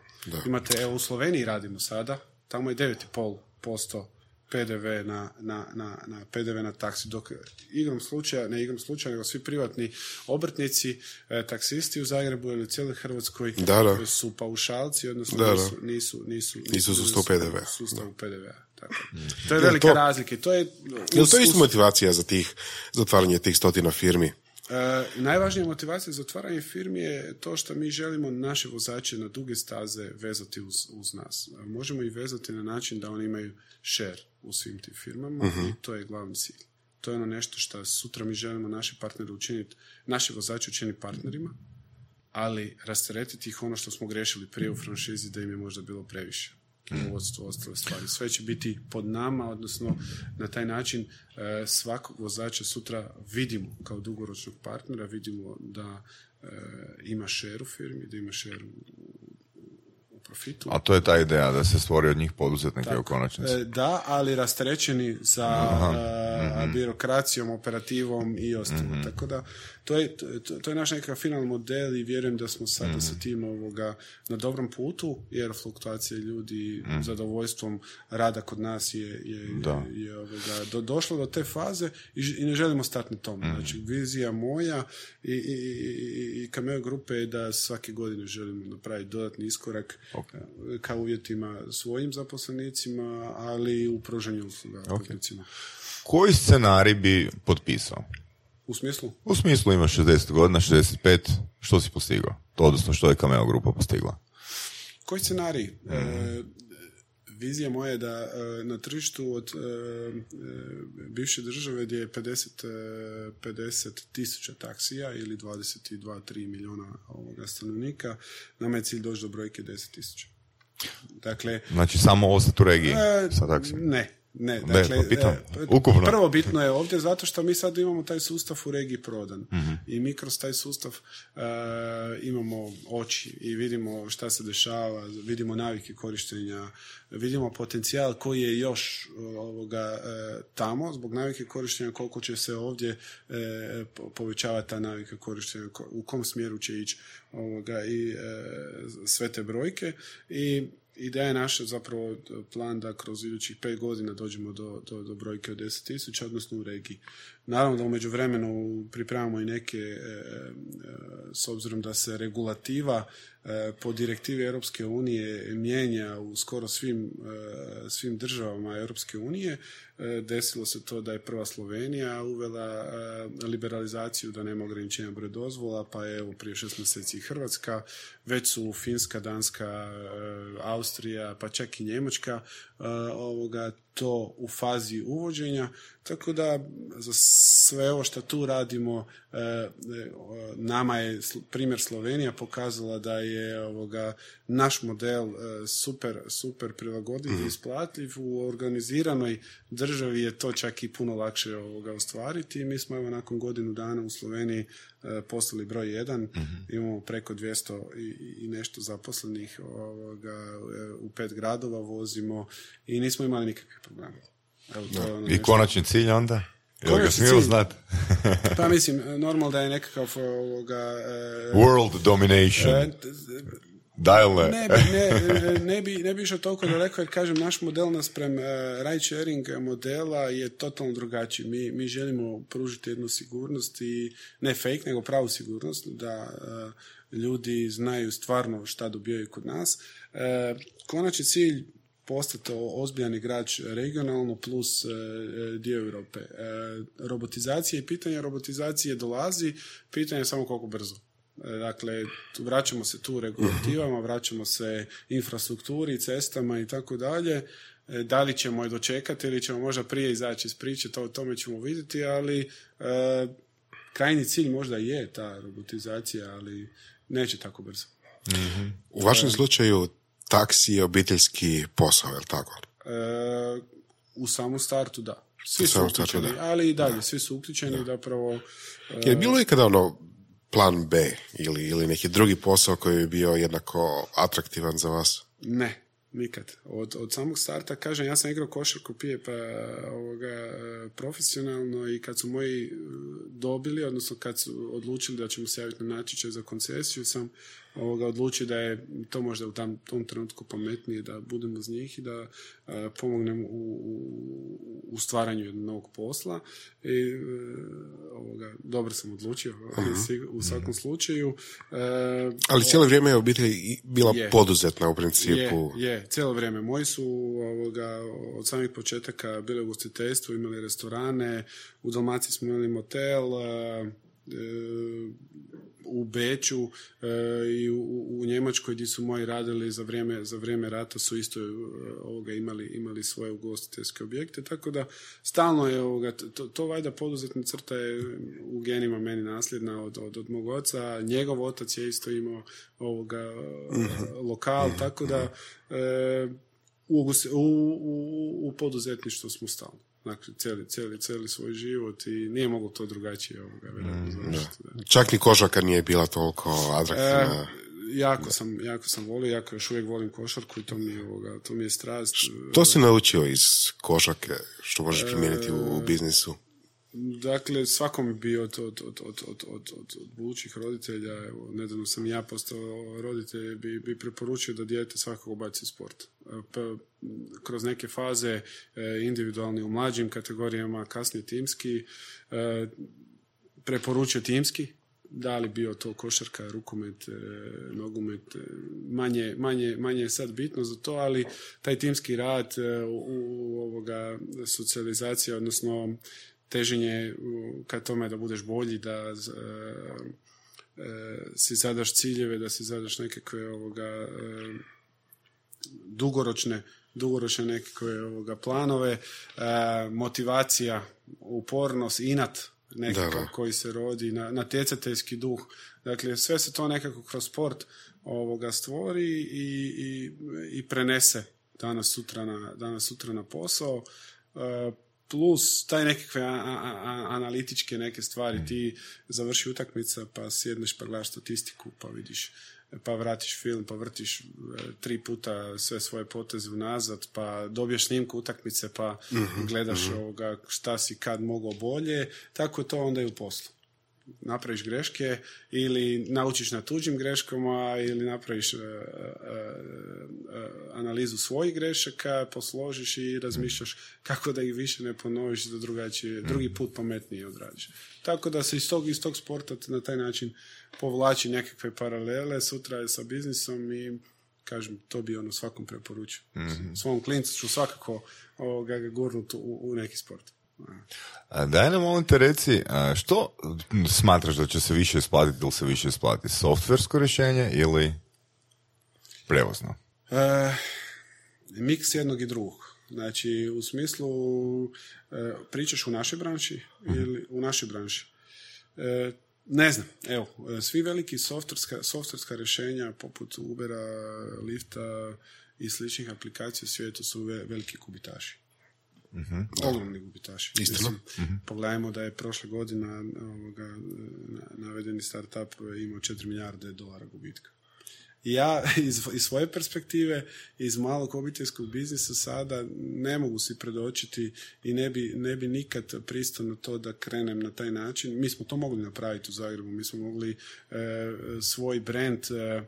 [SPEAKER 4] Imate, evo, u Sloveniji radimo sada, tamo je 9,5% PDV na, na, na, na PDV na taksi, dok igrom slučaja, ne igrom slučaja, nego svi privatni obrtnici, e, taksisti u Zagrebu ili u cijeloj Hrvatskoj
[SPEAKER 3] Da, da.
[SPEAKER 4] su paušalci, odnosno
[SPEAKER 3] Da, da.
[SPEAKER 4] nisu, nisu, nisu,
[SPEAKER 3] Nisu u sustavu PDV-a.
[SPEAKER 4] Tako. To je velika razlika to je...
[SPEAKER 3] To isto
[SPEAKER 4] uz-
[SPEAKER 3] motivacija za tih, za otvaranje tih stotina firmi?
[SPEAKER 4] E, najvažnija motivacija za otvaranje firmi je to što mi želimo naše vozače na duge staze vezati uz, uz nas. E, Možemo ih vezati na način da oni imaju share u svim tim firmama i to je glavni cilj. To je ono nešto što sutra mi želimo naše partnere učiniti, naše vozače učiniti partnerima, ali rasteretiti ih ono što smo grešili prije u franšizi da im je možda bilo previše knjigovodstvo, ostale stvari. Sve će biti pod nama, odnosno na taj način e, svakog vozača sutra vidimo kao dugoročnog partnera, vidimo da e, ima šer u firmi, da ima šer u, profitu.
[SPEAKER 2] A to je ta ideja da se stvori od njih poduzetnike u konačnici.
[SPEAKER 4] E, Da, ali rasterećeni sa e, birokracijom, operativom i ostalo. Tako da, to je, to, to je naš nekakav final model i vjerujem da smo sada sa tim ovoga na dobrom putu, jer fluktuacija ljudi zadovoljstvom rada kod nas je, je,
[SPEAKER 2] Da.
[SPEAKER 4] je ovoga, do, došlo do te faze i, i ne želimo stati na tom. Znači, vizija moja i, i, i, i Cameo grupe je da svake godine želimo napraviti dodatni iskorak
[SPEAKER 2] Ok.
[SPEAKER 4] e, ka uvjetima svojim zaposlenicima, ali i u pružanju usluga putnicima.
[SPEAKER 2] Koji scenarij bi potpisao?
[SPEAKER 4] U smislu?
[SPEAKER 2] U smislu imaš 60 godina, 65, što si postigao? To, odnosno što je Cameo grupa postigla?
[SPEAKER 4] Koji scenarij? E, vizija moja je da e, na tržištu od e, e, bivše države gdje je 50, e, 50 tisuća taksija ili 22-3 milijuna ovoga stanovnika, nama je cilj doći do brojke 10 tisuća. Dakle,
[SPEAKER 2] Znači samo ostati u regiji
[SPEAKER 4] E,
[SPEAKER 2] sa taksi.
[SPEAKER 4] Ne, ne.
[SPEAKER 2] Ne,
[SPEAKER 4] Dakle,
[SPEAKER 2] pa pitam.
[SPEAKER 4] e,
[SPEAKER 2] Ukupno.
[SPEAKER 4] Prvo bitno je ovdje zato što mi sad imamo taj sustav u regiji prodan.
[SPEAKER 2] Mhm.
[SPEAKER 4] I mi kroz taj sustav e, imamo oči i vidimo šta se dešava, vidimo navike korištenja, vidimo potencijal koji je još e, ovoga e, tamo zbog navike korištenja koliko će se ovdje po- povećavati ta navika korištenja, ko- u kom smjeru će ići ovoga i sve te brojke i Ideja je naša zapravo plan da kroz idućih pet godina dođemo do, do, do brojke od 10.000, odnosno u regiji. Naravno da u međuvremenu pripremamo i neke, e, e, s obzirom da se regulativa e, po direktivi Europske unije mijenja u skoro svim, svim državama Europske unije. Desilo se to da je prva Slovenija uvela liberalizaciju da nema ograničenja broj dozvola, pa je evo prije šest mjeseci i Hrvatska, već su Finska, Danska, Austrija, pa čak i Njemačka ovoga to u fazi uvođenja, tako da za sve ovo što tu radimo e, e, nama je primjer Slovenija pokazala da je ovoga naš model e, super super prilagodljiv i isplatljiv. U organiziranoj državi je to čak i puno lakše ovoga ostvariti. Mi smo evo nakon godinu dana u Sloveniji postali broj jedan, imamo preko 200 i, i nešto zaposlenih ovoga, u pet gradova vozimo i nismo imali nikakvih problema. Evo, to je ono
[SPEAKER 2] I konačni cilj onda? Jel ga
[SPEAKER 4] cilj?
[SPEAKER 2] znati? <laughs>
[SPEAKER 4] Pa mislim, normalno da je nekakav ovoga... e,
[SPEAKER 2] World domination.
[SPEAKER 4] e,
[SPEAKER 2] Dajle.
[SPEAKER 4] ne, bi, ne, ne, bi, ne bi išao toliko daleko jer kažem naš model naspram uh, ride sharing modela je totalno drugačiji. Mi, mi želimo pružiti jednu sigurnost i ne fake nego pravu sigurnost da uh, ljudi znaju stvarno šta dobijaju kod nas. Uh, konačni cilj postati ozbiljan igrač regionalno plus e, e, dio Europe. E, robotizacija i pitanje robotizacije dolazi, pitanje je samo koliko brzo. Dakle, vraćamo se tu regulativama, vraćamo se infrastrukturi, cestama i tako dalje. Da li ćemo je dočekati ili ćemo možda prije izaći iz priče, to o tome ćemo vidjeti, ali e, krajnji cilj možda je ta robotizacija, ali neće tako brzo.
[SPEAKER 3] U vašem slučaju taksi je obiteljski posao, je li tako?
[SPEAKER 4] E, u samom startu da. Svi
[SPEAKER 3] U
[SPEAKER 4] su
[SPEAKER 3] startu,
[SPEAKER 4] uključeni,
[SPEAKER 3] da.
[SPEAKER 4] ali i dalje, svi su uključeni zapravo. e,
[SPEAKER 3] Je bilo ikada ono plan B ili, ili neki drugi posao koji bi bio jednako atraktivan za vas?
[SPEAKER 4] Ne, nikad. Od, od samog starta, kažem, ja sam igrao košarku pije pa ovoga, profesionalno i kad su moji e, dobili, odnosno kad su odlučili da ćemo se javiti na natječaj za koncesiju, sam ovoga, odlučio da je to možda u tam, tom trenutku pametnije da budem uz njih i da e, pomognem u, u, u stvaranju jednog novog posla. I, e, ovoga, dobro sam odlučio <laughs> sig- u svakom slučaju. E,
[SPEAKER 3] Ali cijelo vrijeme je obitelj bila
[SPEAKER 4] Je.
[SPEAKER 3] poduzetna u principu.
[SPEAKER 4] je, je, cijelo vrijeme. Moji su ovoga, od samih početaka bili u ugostiteljstvu, imali restorane, u Dalmaciji smo imali motel, u Beću e, i u, u Njemačkoj gdje su moji radili za vrijeme, za vrijeme rata su isto e, ovoga, imali, imali svoje ugostiteljske objekte, tako da stalno je ovoga, to, to valjda poduzetna crta je u genima meni nasljedna od, od, od mog oca, njegov otac je isto imao ovoga lokal, tako da e, u, u, u, u poduzetništvu smo stalno. Dakle, cijeli, cijeli, cijeli svoj život i nije moglo to drugačije ovoga, završiti. da.
[SPEAKER 3] Čak ni kožaka nije bila toliko atraktivna.
[SPEAKER 4] jako sam, jako sam volio, jako još uvijek volim košarku i to mi je, ovoga, to mi je strast.
[SPEAKER 3] To si naučio iz košarke, što možeš primijeniti u, u biznisu?
[SPEAKER 4] Dakle, svakom je bio od, od, od, od, od, od, od budućih roditelja, evo, nedavno sam ja postao roditelj, bi, bi preporučio da dijete svakako baci sport. Kroz neke faze e, individualni u mlađim kategorijama, kasnije timski, e, preporučio timski, da li bio to košarka, rukomet, e, nogomet, manje, manje, manje je sad bitno za to, ali taj timski rad u, u ovoga socijalizacija, odnosno teženje ka tome da budeš bolji, da si zadaš ciljeve, da si zadaš nekakve ovoga dugoročne dugoročne nekakve ovoga planove, e, motivacija, upornost, inat nekakav
[SPEAKER 3] Da, da.
[SPEAKER 4] koji se rodi, na, natjecateljski duh. Dakle, sve se to nekako kroz sport ovoga stvori i, i, i prenese danas sutra na, danas sutra na posao. E, plus taj nekakve a- a- a- analitičke neke stvari. Ti završi utakmica pa sjedneš pa gledaš statistiku pa vidiš pa vratiš film, pa vrtiš e, tri puta sve svoje poteze unazad, pa dobiješ snimku utakmice, pa gledaš ovoga šta si kad mogao bolje, tako je to onda i u poslu. Napraviš greške ili naučiš na tuđim greškama ili napraviš e, e, e, analizu svojih grešaka, posložiš i razmišljaš kako da ih više ne ponoviš da drugačije, drugi put pametnije odradiš. Tako da se iz tog, iz tog sporta na taj način povlači nekakve paralele, sutra je sa biznisom i kažem, to bi ono svakom preporučio. Svom klincu ću svakako ovoga, ga gurnut u, u neki sport.
[SPEAKER 2] A Daj nam molim te reci, što smatraš da će se više isplatiti ili se više isplatiti? Softversko rješenje ili prevozno?
[SPEAKER 4] E, miks jednog i drugog. Znači, u smislu e, pričaš u našoj branši ili u našoj branši. E, ne znam, evo, svi veliki softverska, softverska rješenja poput Ubera, Lifta i sličnih aplikacija u svijetu su ve- veliki gubitaši. Ogromni gubitaši.
[SPEAKER 3] Istina.
[SPEAKER 4] Mislim, Pogledajmo da je prošle godina ovoga, na- navedeni startup imao 4 milijarde dolara gubitka. Ja iz, iz svoje perspektive, iz malog obiteljskog biznisa sada ne mogu si predočiti i ne bi, ne bi nikad pristao na to da krenem na taj način. Mi smo to mogli napraviti u Zagrebu, mi smo mogli e, svoj brand e,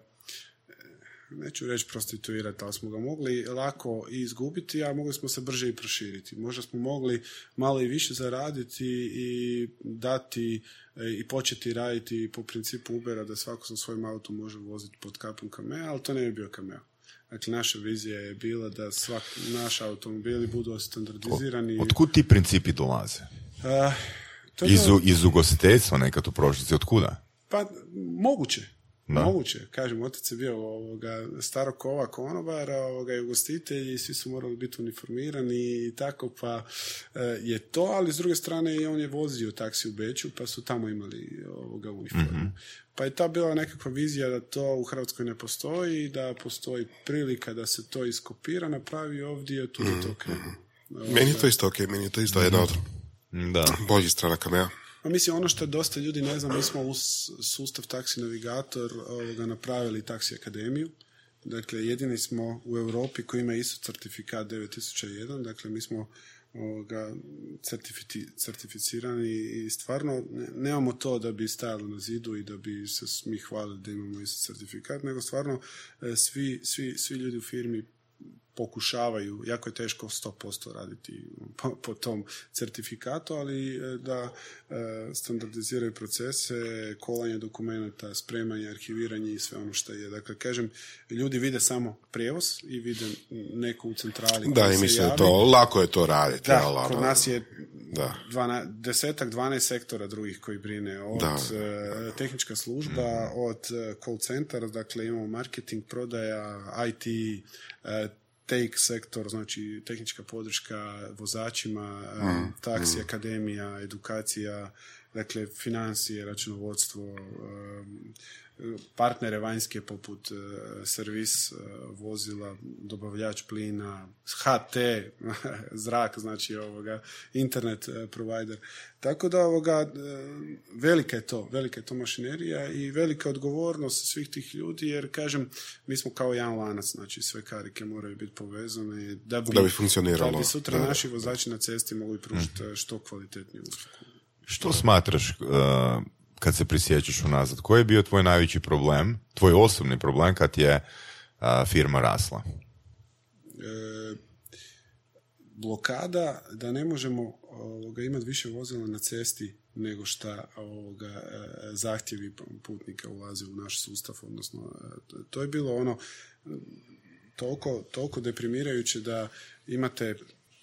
[SPEAKER 4] neću reći prostituirati, ali smo ga mogli lako i izgubiti, a mogli smo se brže i proširiti. Možda smo mogli malo i više zaraditi i dati e, i početi raditi po principu Ubera da svako sa svojim autom može voziti pod kapom kamea, ali to ne bi bio kameo. Dakle, naša vizija je bila da svak, naši automobili budu standardizirani.
[SPEAKER 2] Otkud ti principi dolaze?
[SPEAKER 4] Eh, to je
[SPEAKER 2] Iz, iz ugostiteljstva nekad u prošlosti, otkuda?
[SPEAKER 4] Pa, moguće.
[SPEAKER 2] Da.
[SPEAKER 4] Moguće. Kažem, otac je bio ovoga, starog kova konobara, ovoga, i ugostitelji, svi su morali biti uniformirani i tako, pa e, je to, ali s druge strane i on je vozio taksi u Beću, pa su tamo imali ovoga uniformu. Pa je ta bila nekakva vizija da to u Hrvatskoj ne postoji, da postoji prilika da se to iskopira, napravi ovdje, tu je to krenu.
[SPEAKER 3] Meni je to isto ok, meni je to isto jedna od
[SPEAKER 2] Da.
[SPEAKER 3] boljih strana kamea.
[SPEAKER 4] Pa mislim, ono što dosta ljudi ne zna, mi smo uz sustav Taxi Navigator ovoga, napravili Taxi Akademiju. Dakle, jedini smo u Europi koji ima isto certifikat 9001, dakle mi smo ovoga, certifici- certificirani i stvarno ne- nemamo to da bi stajalo na zidu i da bi se mi hvalili da imamo isto certifikat, nego stvarno e, svi, svi, svi ljudi u firmi pokušavaju, jako je teško 100% raditi po, po tom certifikatu, ali e, da e, standardiziraju procese, kolanje dokumenta, spremanje, arhiviranje i sve ono što je. Dakle, kažem, ljudi vide samo prijevoz i vide neko u centrali.
[SPEAKER 3] Da, i mislim
[SPEAKER 4] javi.
[SPEAKER 3] to, lako je to raditi.
[SPEAKER 4] Da, kod
[SPEAKER 3] ono,
[SPEAKER 4] nas je
[SPEAKER 3] Da.
[SPEAKER 4] dvana, desetak, 12 sektora drugih koji brine od
[SPEAKER 3] Da.
[SPEAKER 4] e, tehnička služba, od e, call centara, dakle imamo marketing, prodaja, IT, e, take sektor, znači tehnička podrška vozačima, e, taksi, akademija, edukacija, dakle financije, računovodstvo, partnere vanjske poput e, servis e, vozila, dobavljač plina, HT, <laughs> zrak, znači ovoga, internet e, provider. Tako da ovoga, velika je to, velika je to mašinerija i velika odgovornost svih tih ljudi, jer kažem, mi smo kao jedan lanac, znači sve karike moraju biti povezane da bi,
[SPEAKER 3] da bi funkcioniralo.
[SPEAKER 4] Da bi sutra naši vozači na cesti mogli pružiti što kvalitetniju uslugu.
[SPEAKER 2] Što smatraš kad se prisjećaš unazad, koji je bio tvoj najveći problem, tvoj osobni problem kad je firma rasla? E,
[SPEAKER 4] blokada da ne možemo ovoga, imati više vozila na cesti nego šta ovoga, e, zahtjevi putnika ulaze u naš sustav, odnosno e, to je bilo ono toliko, toliko deprimirajuće da imate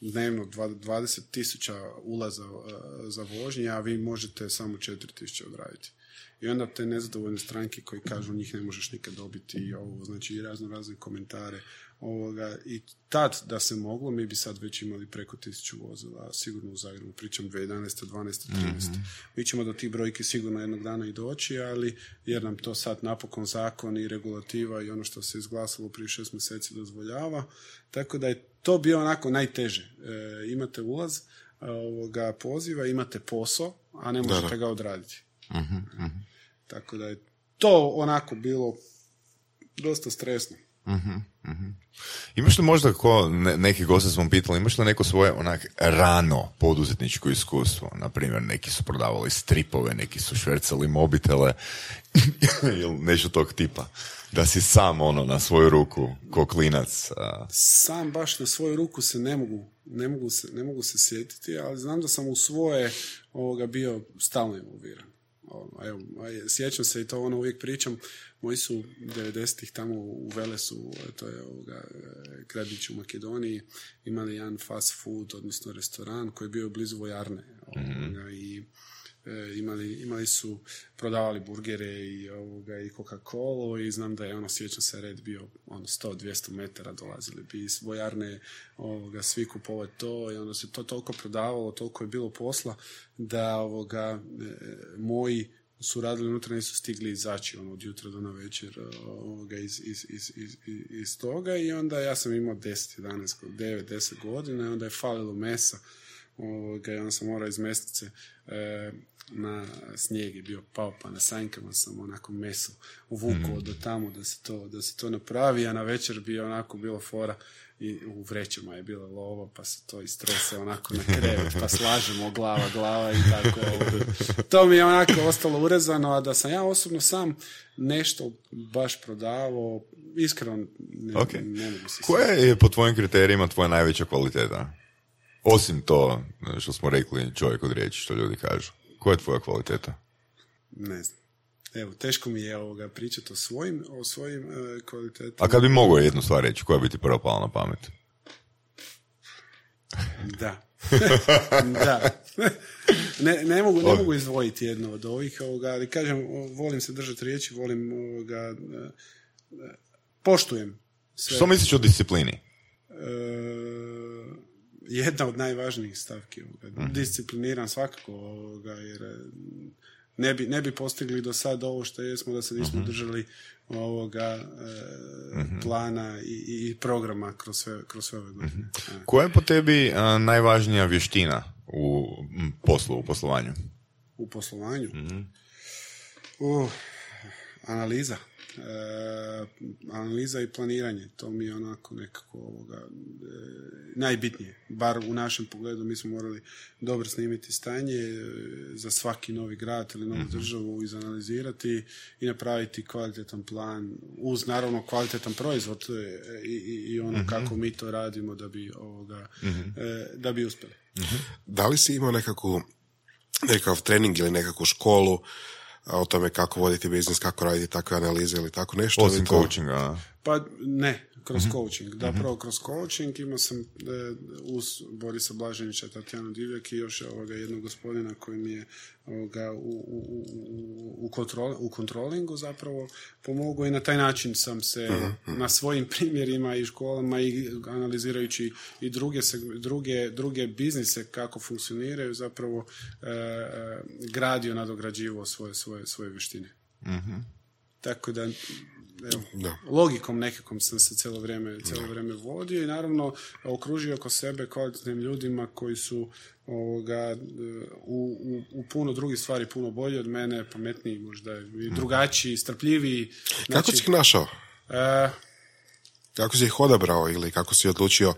[SPEAKER 4] dnevno 20 tisuća ulaza e, za vožnje, a vi možete samo 4 tisuće odraditi. I onda te nezadovoljne stranke koji kažu njih ne možeš nikad dobiti i ovo, znači i razno razne komentare ovoga. I tad da se moglo, mi bi sad već imali preko tisuću vozila, sigurno u Zagrebu, pričam 2011. 12. 13. mm Mi ćemo do tih brojki sigurno jednog dana i doći, ali jer nam to sad napokon zakon i regulativa i ono što se izglasalo prije šest mjeseci dozvoljava. Tako da je to bio onako najteže. E, imate ulaz ovoga poziva, imate posao, a ne možete ga odraditi. uh Tako da je to onako bilo dosta stresno. Uh-huh,
[SPEAKER 2] uh Imaš li možda, ko neki goste smo pitali, imaš li neko svoje onak rano poduzetničko iskustvo? Naprimjer, neki su prodavali stripove, neki su švercali mobitele <laughs> ili nešto tog tipa. Da si sam ono na svoju ruku, ko klinac.
[SPEAKER 4] Sam baš na svoju ruku se ne mogu, ne mogu se, ne mogu se sjetiti, ali znam da sam u svoje ovoga bio stalno involviran. Ono, evo, sjećam se i to ono uvijek pričam, moji su 90-ih tamo u Velesu, to je ovoga, gradić u Makedoniji, imali jedan fast food, odnosno restoran koji je bio blizu vojarne. mm I e, imali, imali su, prodavali burgere i, ovoga, i Coca-Cola i znam da je ono, sjećam se, red bio ono, 100-200 metara dolazili bi iz vojarne ovoga, svi kupovati to i onda se to toliko prodavalo, toliko je bilo posla da ovoga, e, moji su radili unutra, nisu stigli izaći ono, od jutra do na večer ovoga, iz, iz, iz, iz, toga i onda ja sam imao 10, 11, 9, 10 godina i onda je falilo mesa ovoga, i onda sam morao iz mesnice e, na snijeg je bio pao, pa na sanjkama sam onako meso uvukao mm. do tamo da se, to, da se to napravi, a na večer bi onako bilo fora i u vrećama je bila lova, pa se to istrese onako na krevet, pa slažemo glava, glava i tako. To mi je onako ostalo urezano, a da sam ja osobno sam nešto baš prodavao, iskreno ne, okay. ne mogu se
[SPEAKER 2] Koja je po tvojim kriterijima tvoja najveća kvaliteta? Osim to što smo rekli čovjek od riječi, što ljudi kažu. Koja je tvoja kvaliteta?
[SPEAKER 4] Ne znam. Evo, teško mi je ovoga pričati o svojim, o svojim uh, kvalitetama.
[SPEAKER 2] A kad bi mogao jednu stvar reći, koja bi ti prvo pala na pamet?
[SPEAKER 4] Da. <laughs> da. ne, ne, mogu, ne mogu izdvojiti jedno od ovih, ovoga, ali kažem, volim se držati riječi, volim ovoga, uh, poštujem sve.
[SPEAKER 2] Što misliš o disciplini? Uh,
[SPEAKER 4] jedna od najvažnijih stavki. Ovoga. Mhm. Discipliniran svakako, ovoga, jer ne bi, ne bi postigli do sad ovo što jesmo da se nismo uh držali ovoga e, mhm. plana i, i, programa kroz sve, kroz sve ove godine.
[SPEAKER 2] Koja je po tebi najvažnija vještina u poslu, u poslovanju?
[SPEAKER 4] U poslovanju? Uh, analiza. E, analiza i planiranje, to mi je onako nekako ovoga, e, najbitnije. Bar u našem pogledu mi smo morali dobro snimiti stanje e, za svaki novi grad ili novu mhm. državu izanalizirati i napraviti kvalitetan plan uz naravno kvalitetan proizvod i, i, i ono mhm. kako mi to radimo da bi ovoga, mhm. da bi uspjeli.
[SPEAKER 3] Da li si imao nekakvu nekakav trening ili nekakvu školu o tome kako voditi biznis, kako raditi takve analize ili tako nešto.
[SPEAKER 2] Osim coachinga.
[SPEAKER 4] Pa ne, Kroz coaching, da, prvo kroz coaching, imao sam e, uz Borisa Blaženića, Tatjanu Divjak i još ovoga jednog gospodina koji mi je ovoga, u, u, u, u, kontrol, u kontrolingu zapravo pomogao i na taj način sam se na svojim <laughs> primjerima i školama i analizirajući i druge, druge, druge biznise kako funkcioniraju zapravo e, e, gradio, nadograđivao svoje, svoje, svoje vještine. Tako da evo,
[SPEAKER 3] Da.
[SPEAKER 4] logikom nekakvom sam se cijelo vrijeme, cijelo vrijeme vodio i naravno okružio oko sebe kvalitetnim ljudima koji su ovoga, e, u, u, u puno drugih stvari puno bolji od mene, pametniji možda i drugačiji, strpljiviji.
[SPEAKER 3] Kako
[SPEAKER 4] Znači,
[SPEAKER 3] si ih našao?
[SPEAKER 4] e,
[SPEAKER 3] Kako si ih odabrao ili kako si odlučio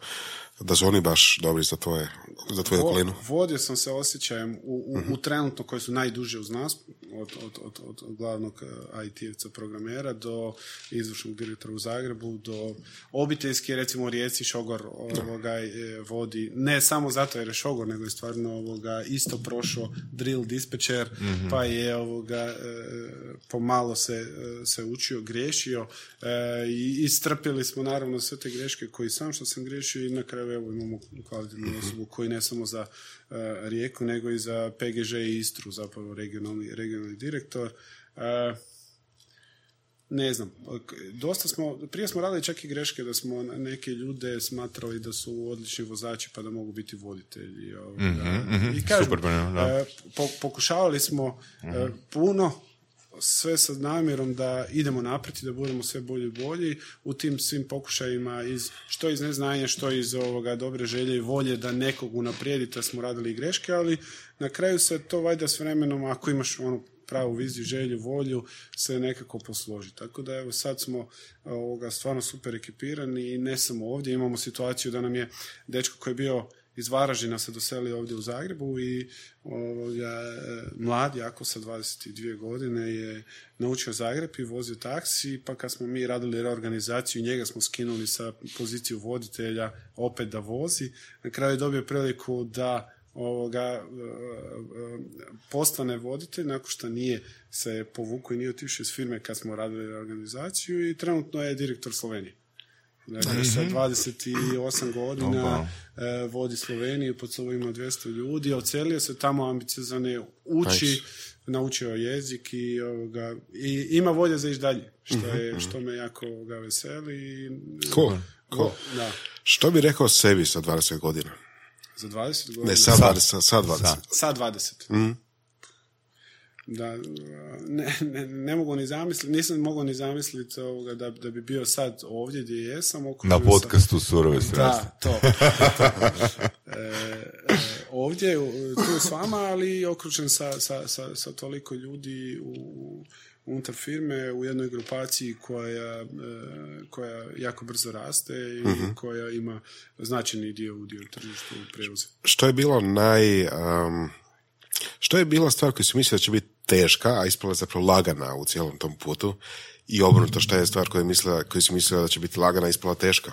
[SPEAKER 3] da su oni baš dobri za tvoje, za tvoju
[SPEAKER 4] Vo-
[SPEAKER 3] okolinu?
[SPEAKER 4] Vodio sam se osjećajem u, u, u trenutno koji su najduže uz nas, od, od, od, od glavnog eh, IT-evca programera do izvršnog direktora u Zagrebu, do obiteljski, recimo u Rijeci Šogor ovoga, eh, vodi, ne samo zato jer je Šogor, nego je stvarno ovoga, isto prošao drill dispečer, pa je ovoga, eh, pomalo se, se učio, griješio i istrpili smo naravno sve te greške koji sam što sam griješio i na kraju evo imamo kvalitetnu osobu koji ne samo za eh, Rijeku nego i za PGŽ i Istru zapravo regionalni, regionalni direktor. Eh, ne znam, dosta smo, prije smo radili čak i greške da smo neke ljude smatrali da su odlični vozači pa da mogu biti voditelji. ovoga. I kažem,
[SPEAKER 2] super primjer, da.
[SPEAKER 4] e, po- pokušavali smo e, puno, sve sa namjerom da idemo naprijed i da budemo sve bolji i bolji u tim svim pokušajima iz, što iz neznanja, što iz ovoga dobre želje i volje da nekog unaprijedite smo radili i greške, ali na kraju se to valjda s vremenom ako imaš onu pravu viziju, želju, volju, se nekako posloži. Tako da evo sad smo ovoga, stvarno super ekipirani i ne samo ovdje, imamo situaciju da nam je dečko koji je bio iz Varaždina se doselio ovdje u Zagrebu i ovoga, e, mlad, jako sa 22 godine je naučio Zagreb i vozio taksi, pa kad smo mi radili reorganizaciju, njega smo skinuli sa poziciju voditelja opet da vozi. Na kraju je dobio priliku da ovoga, e, e, postane voditelj nakon što nije se povukao i nije otišao iz firme kad smo radili reorganizaciju i trenutno je direktor Slovenije. Dakle, sa 28 godina e, vodi Sloveniju, pod sobom ima 200 ljudi, ocelio se tamo ambiciozan je, uči,
[SPEAKER 3] Nice.
[SPEAKER 4] naučio jezik i, ovoga, i ima volje za ići dalje, što, je, što me jako ovoga, veseli.
[SPEAKER 3] Cool, cool.
[SPEAKER 4] Da,
[SPEAKER 3] Što bi rekao sebi sa 20 godina?
[SPEAKER 4] za 20 godina.
[SPEAKER 3] Ne, sa 20, sa 20.
[SPEAKER 4] Sa 20. Da, ne, ne, ne mogu ni zamisliti, nisam mogao ni zamisliti ovoga da, da bi bio sad ovdje gdje jesam.
[SPEAKER 2] Na podcastu Surove strasti.
[SPEAKER 4] Da, to. <laughs> e, e, ovdje, u- tu s vama, ali okružen sa, sa, sa, sa toliko ljudi u, unutar firme u jednoj grupaciji koja, e, koja jako brzo raste i koja ima značajni dio u dio tržištu prevoza.
[SPEAKER 3] Što je bilo naj... um, što je bila stvar koju si mislio da će biti teška, a ispala je zapravo lagana u cijelom tom putu? I obrnuto, šta je stvar koju, je mislila, koju si mislio da će biti lagana, ispala teška?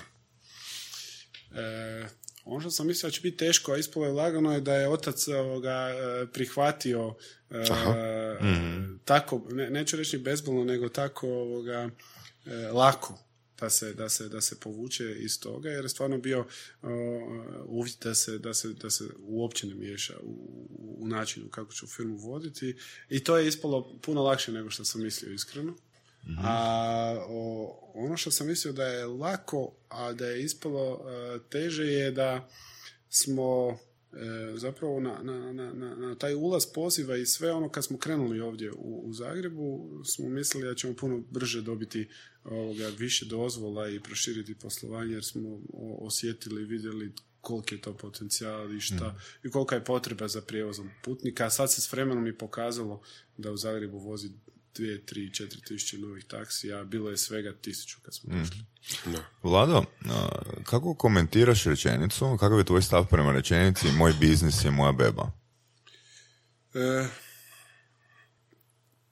[SPEAKER 4] E, ono što sam mislio da će biti teško, a ispalo je lagano je da je otac ovoga, e, prihvatio e, tako, ne, neću reći bezbolno, nego tako ovoga, e, lako da se, da, se, da se povuče iz toga, jer je stvarno bio uh, uvjet da se, da, se, da se uopće ne miješa u, u načinu kako ću firmu voditi i to je ispalo puno lakše nego što sam mislio iskreno. A o, ono što sam mislio da je lako, a da je ispalo e, teže je da smo e, zapravo na, na, na, na, na taj ulaz poziva i sve ono kad smo krenuli ovdje u, u Zagrebu smo mislili da ćemo puno brže dobiti ovoga, više dozvola i proširiti poslovanje jer smo osjetili i vidjeli koliki je to potencijal i šta i kolika je potreba za prijevozom putnika. A sad se s vremenom i pokazalo da u Zagrebu vozi dvije, tri, četiri tisuće novih taksija, a bilo je svega tisuću kad smo došli.
[SPEAKER 2] Vlado, a, kako komentiraš rečenicu, kakav je tvoj stav prema rečenici moj biznis je moja beba?
[SPEAKER 4] E,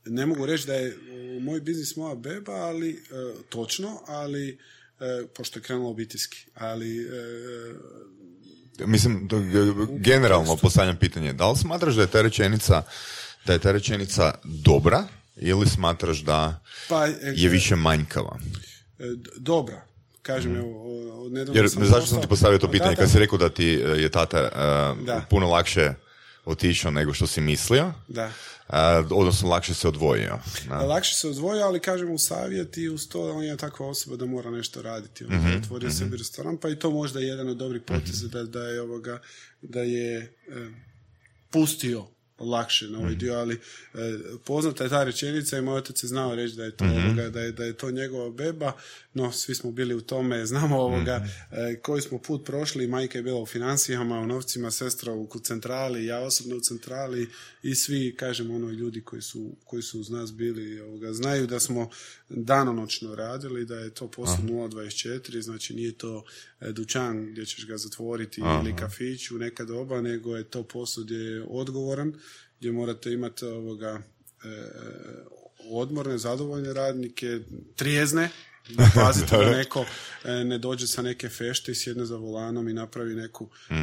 [SPEAKER 4] ne mogu reći da je moj biznis moja beba, ali e, točno, ali e, pošto je krenulo obiteljski, ali e,
[SPEAKER 2] Mislim, generalno postavljam pitanje, da li smatraš da je ta rečenica, da je ta rečenica dobra ili smatraš da
[SPEAKER 4] pa,
[SPEAKER 2] je više manjkava?
[SPEAKER 4] e, dobra. kažem, evo, o- od nedavno.
[SPEAKER 2] Jer
[SPEAKER 4] sam
[SPEAKER 2] zašto sam ti postavio to pitanje?
[SPEAKER 4] Da,
[SPEAKER 2] Kad
[SPEAKER 4] da.
[SPEAKER 2] si rekao da ti je tata
[SPEAKER 4] Da.
[SPEAKER 2] puno lakše otišao nego što si mislio,
[SPEAKER 4] Da.
[SPEAKER 2] e, odnosno lakše se odvojio. Da.
[SPEAKER 4] Lakše se odvojio, ali kažem u savjet i uz to on je takva osoba da mora nešto raditi. On
[SPEAKER 2] Mhm,
[SPEAKER 4] je otvorio sebi restoran, pa i to možda je jedan od dobrih poteza da, da je ovoga, da je e, pustio lakše na ovaj
[SPEAKER 2] Mhm.
[SPEAKER 4] dio, ali e, poznata je ta rečenica i moj otac je znao reći da je to
[SPEAKER 2] Mhm.
[SPEAKER 4] ovoga, da je, da je to njegova beba, no svi smo bili u tome, <laughs> znamo ovoga
[SPEAKER 2] Mhm.
[SPEAKER 4] e, koji smo put prošli, majka je bila u financijama, u novcima, sestra u centrali, ja osobno u centrali i svi, kažem, ono ljudi koji su, koji su uz nas bili, ovoga, znaju da smo danonoćno radili, da je to posao 024, znači nije to e, dućan gdje ćeš ga zatvoriti ili kafić u neka doba, nego je to posao gdje je odgovoran, gdje morate imati ovoga e, odmorne, zadovoljne radnike, trijezne, <laughs> da pazite da neko e, ne dođe sa neke fešte i sjedne za volanom i napravi neku e,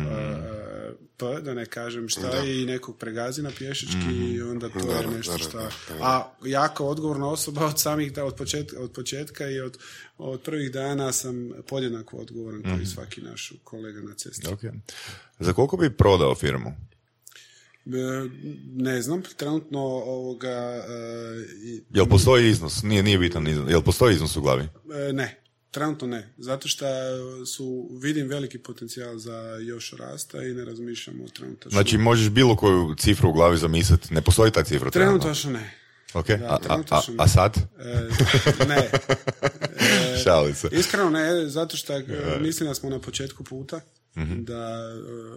[SPEAKER 4] P, da ne kažem šta, i nekog pregazi na pješački i onda to je
[SPEAKER 3] Naravno,
[SPEAKER 4] nešto šta... A jako odgovorna osoba od samih, da, od, početka, od početka i od, od prvih dana sam podjednako odgovoran koji svaki naš kolega na cesti.
[SPEAKER 2] Ok. Za koliko bi prodao firmu?
[SPEAKER 4] E, Ne znam, trenutno ovoga... e,
[SPEAKER 2] Jel postoji iznos? Nije, nije bitan iznos. Jel postoji iznos u glavi?
[SPEAKER 4] E, Ne, trenutno ne. Zato što su, vidim veliki potencijal za još rasta i ne razmišljamo o trenutačno.
[SPEAKER 2] Znači, možeš bilo koju cifru u glavi zamisliti. Ne postoji ta cifra trenutno.
[SPEAKER 4] trenutačno ne.
[SPEAKER 2] Ok,
[SPEAKER 4] Da,
[SPEAKER 2] a, a, a, a sad?
[SPEAKER 4] E, ne. <laughs> E,
[SPEAKER 2] se.
[SPEAKER 4] Iskreno ne, zato što mislim da smo na početku puta, da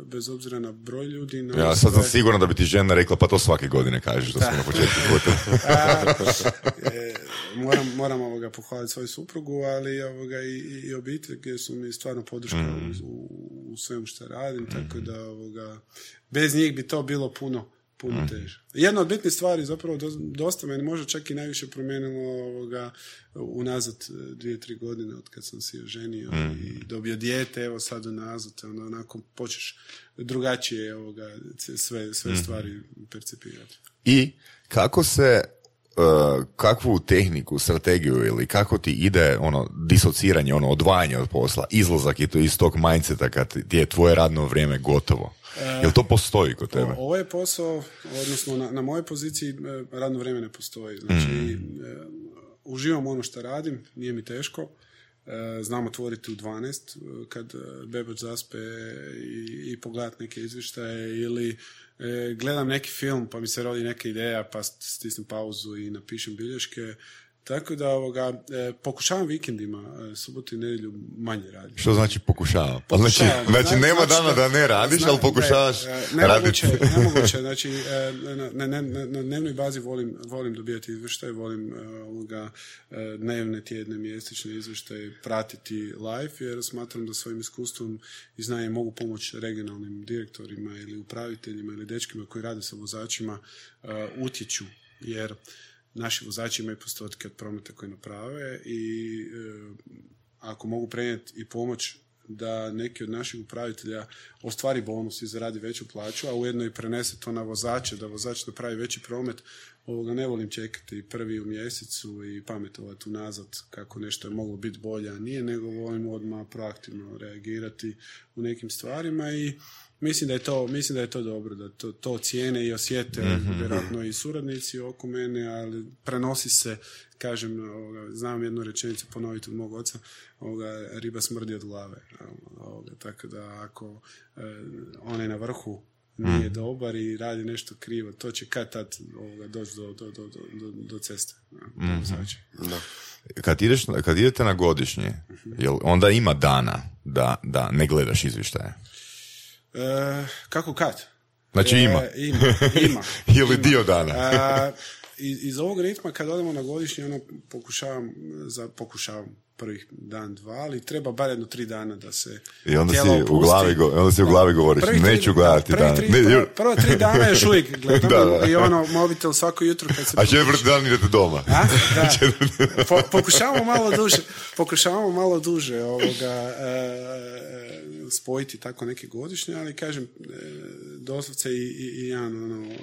[SPEAKER 4] e, bez obzira na broj ljudi... Na
[SPEAKER 2] Mhm. Ja sad sam
[SPEAKER 4] sve-
[SPEAKER 2] siguran da bi ti žena rekla, pa to svake godine kažeš da smo na početku puta. <laughs>
[SPEAKER 4] E, moram, moram ovoga pohvaliti svoju suprugu, ali ovoga i, i- obitelj gdje su mi stvarno podrška u, u svemu što radim, tako da ovoga, bez njih bi to bilo puno puno teže. Jedna od bitnih stvari zapravo do- dosta meni možda čak i najviše promijenilo ovoga unazad e, dvije, tri godine od kad sam se oženio i dobio dijete, evo sad unazad, onda onako počeš drugačije ovoga, sve, sve stvari percepirati.
[SPEAKER 2] I kako se uh, kakvu tehniku, strategiju ili kako ti ide ono disociranje, ono odvajanje od posla, izlazak i to iz tog mindseta kad ti je tvoje radno vrijeme gotovo. Jel to postoji kod tebe?
[SPEAKER 4] O- Ovo je posao, odnosno na, na mojoj poziciji e, radno vrijeme ne postoji. Znači,
[SPEAKER 2] Mm.
[SPEAKER 4] e, uživam ono što radim, nije mi teško. E, znam otvoriti u 12 e, kad e, bebač zaspe i, i pogledat neke izvještaje ili e, gledam neki film pa mi se rodi neka ideja pa stisnem pauzu i napišem bilješke. Tako da ovoga, e, pokušavam vikendima, e, subotu i nedjelju manje raditi.
[SPEAKER 2] Što znači pokušavam? Pa Znači, <laughs> znači
[SPEAKER 4] Zna-
[SPEAKER 2] nema
[SPEAKER 4] znači
[SPEAKER 2] dana da ne radiš,
[SPEAKER 4] zna-
[SPEAKER 2] ali pokušavaš
[SPEAKER 4] ne, e,
[SPEAKER 2] raditi. <laughs>
[SPEAKER 4] Nemoguće, nemoguće. <laughs> Znači, e, na, na, na, na- dnevnoj bazi volim, volim dobijati izvještaje, volim e, ovoga, dnevne, tjedne, mjesečne izvještaje pratiti live, jer smatram da svojim iskustvom i znanjem mogu pomoći regionalnim direktorima ili upraviteljima ili dečkima koji rade sa vozačima utječu, jer naši vozači imaju postotke od prometa koje naprave i e, ako mogu prenijeti i pomoć da neki od naših upravitelja ostvari bonus i zaradi veću plaću, a ujedno i prenese to na vozače, da vozač napravi veći promet, ovoga ne volim čekati prvi u mjesecu i pametovati unazad kako nešto je moglo biti bolje, a nije, nego volim odmah proaktivno reagirati u nekim stvarima i mislim da je to, mislim da je to dobro, da to, to cijene i osjete vjerojatno i suradnici oko mene, ali prenosi se, kažem, ovoga, znam jednu rečenicu ponoviti od mog oca, ovoga, riba smrdi od glave. Ovoga, tako da ako e, onaj na vrhu nije dobar i radi nešto krivo, to će kad tad ovoga, doći do, do, do, do, do ceste. Mm Znači.
[SPEAKER 3] Da.
[SPEAKER 2] Kad, ideš, kad idete na godišnje, jel onda ima dana da, da ne gledaš izvještaje?
[SPEAKER 4] E, kako kad?
[SPEAKER 2] Znači ima.
[SPEAKER 4] E, ima, ima. <laughs>
[SPEAKER 2] Ili dio dana.
[SPEAKER 4] A, iz, ovog ritma kad odemo na godišnji, ono, pokušavam, za, pokušavam prvih dan, dva, ali treba bar jedno tri dana da se
[SPEAKER 2] I onda si u
[SPEAKER 4] opusti.
[SPEAKER 2] glavi go- onda si u glavi govoriš,
[SPEAKER 4] Prvih tri-
[SPEAKER 2] neću gledati
[SPEAKER 4] prvi
[SPEAKER 2] dan.
[SPEAKER 4] tri-
[SPEAKER 2] Ne,
[SPEAKER 4] prva-
[SPEAKER 2] ju-
[SPEAKER 4] prva tri dana još uvijek <laughs> gledam
[SPEAKER 2] Da, da.
[SPEAKER 4] i ono, mobitel svako jutro kad se
[SPEAKER 2] A četvrti dan idete doma.
[SPEAKER 4] a? <laughs> Da. Po, pokušavamo malo duže, pokušavamo malo duže ovoga, e, e, spojiti tako neke godišnje, ali kažem, e, doslovce i, i, i jedan ono, e,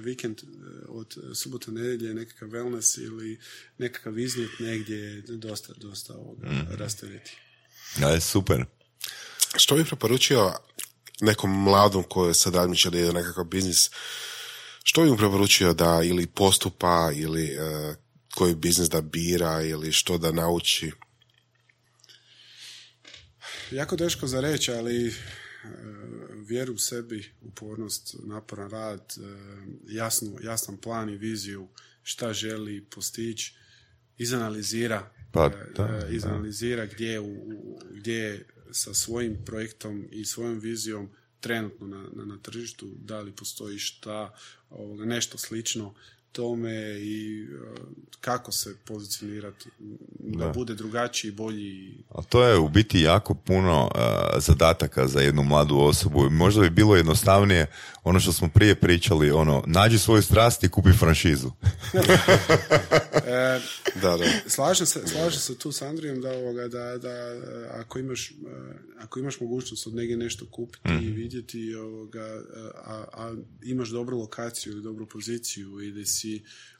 [SPEAKER 4] vikend e, od subota nedjelje, nekakav wellness ili nekakav izlet negdje je dosta, dosta ovoga, rasteretio.
[SPEAKER 2] Da, je super.
[SPEAKER 3] Što bi preporučio nekom mladom koji sad razmišlja da ide nekakav biznis, što bi mu preporučio da ili postupa ili e, koji biznis da bira ili što da nauči?
[SPEAKER 4] Jako teško za reći, ali e, vjeru u sebi, upornost, naporan rad, e, jasnu, jasan plan i viziju šta želi postići, izanalizira,
[SPEAKER 2] Pa,
[SPEAKER 4] e,
[SPEAKER 2] da,
[SPEAKER 4] izanalizira gdje, u, gdje je sa svojim projektom i svojom vizijom trenutno na, na, na tržištu, da li postoji šta, ovoga, nešto slično tome i e, kako se pozicionirati da,
[SPEAKER 2] Da.
[SPEAKER 4] bude drugačiji, bolji
[SPEAKER 2] A to je u biti jako puno uh, zadataka za jednu mladu osobu. Možda bi bilo jednostavnije ono što smo prije pričali, ono, nađi svoju strast i kupi franšizu. <laughs>
[SPEAKER 4] E,
[SPEAKER 3] Da, da.
[SPEAKER 4] slažem se, slažem se tu s Andrijom da, ovoga, da, da e, ako, imaš, ako imaš mogućnost od negdje nešto kupiti i vidjeti ovoga, a, a imaš dobru lokaciju ili dobru poziciju ili si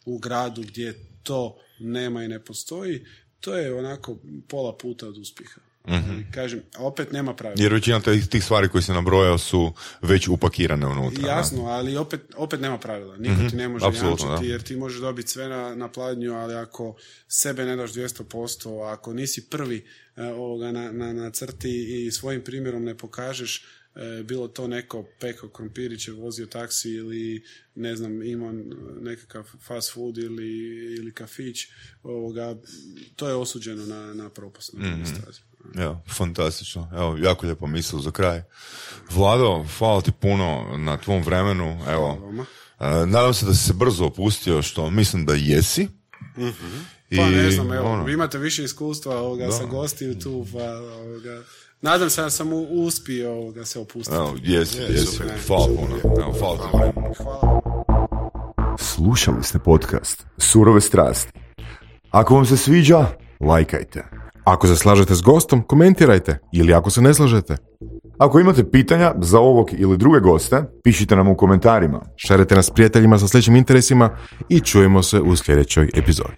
[SPEAKER 4] u gradu gdje to nema i ne postoji, to je onako pola puta od uspjeha. Ali, Kažem, a opet nema pravila.
[SPEAKER 2] Jer većina tih, stvari koje se nabrojao su već upakirane unutra. da.
[SPEAKER 4] Jasno, ali opet, opet nema pravila. Niko ti ne može jamčiti
[SPEAKER 2] da.
[SPEAKER 4] jer ti možeš dobiti sve na, na pladnju, ali ako sebe ne daš 200%, ako nisi prvi e, ovoga na, na, na crti i svojim primjerom ne pokažeš bilo to neko peko krompiriće, vozio taksi ili ne znam, imao nekakav fast food ili, ili kafić, ovoga, to je osuđeno na, na propast. Na mm stazi.
[SPEAKER 2] Evo, fantastično. Evo, jako lijepo misao za kraj. Vlado, hvala ti puno na tvom vremenu. Evo, e, nadam se da si se brzo opustio, što mislim da jesi. I,
[SPEAKER 4] Pa ne znam, evo,
[SPEAKER 2] ono,
[SPEAKER 4] vi imate više iskustva ovoga, sa gostiju tu, pa ovoga, nadam se da sam uspio ovoga, se opustiti.
[SPEAKER 2] Evo, jesi, jesi. Hvala puno. Evo, hvala vremenu.
[SPEAKER 4] Hvala.
[SPEAKER 5] Slušali ste podcast Surove strasti. Ako vam se sviđa, lajkajte.
[SPEAKER 3] Ako se slažete s gostom, komentirajte. Ili ako se ne slažete,
[SPEAKER 5] Ako imate pitanja za ovog ili druge goste, pišite nam u komentarima.
[SPEAKER 3] šerite nas prijateljima sa sličnim interesima i čujemo se u sljedećoj epizodi.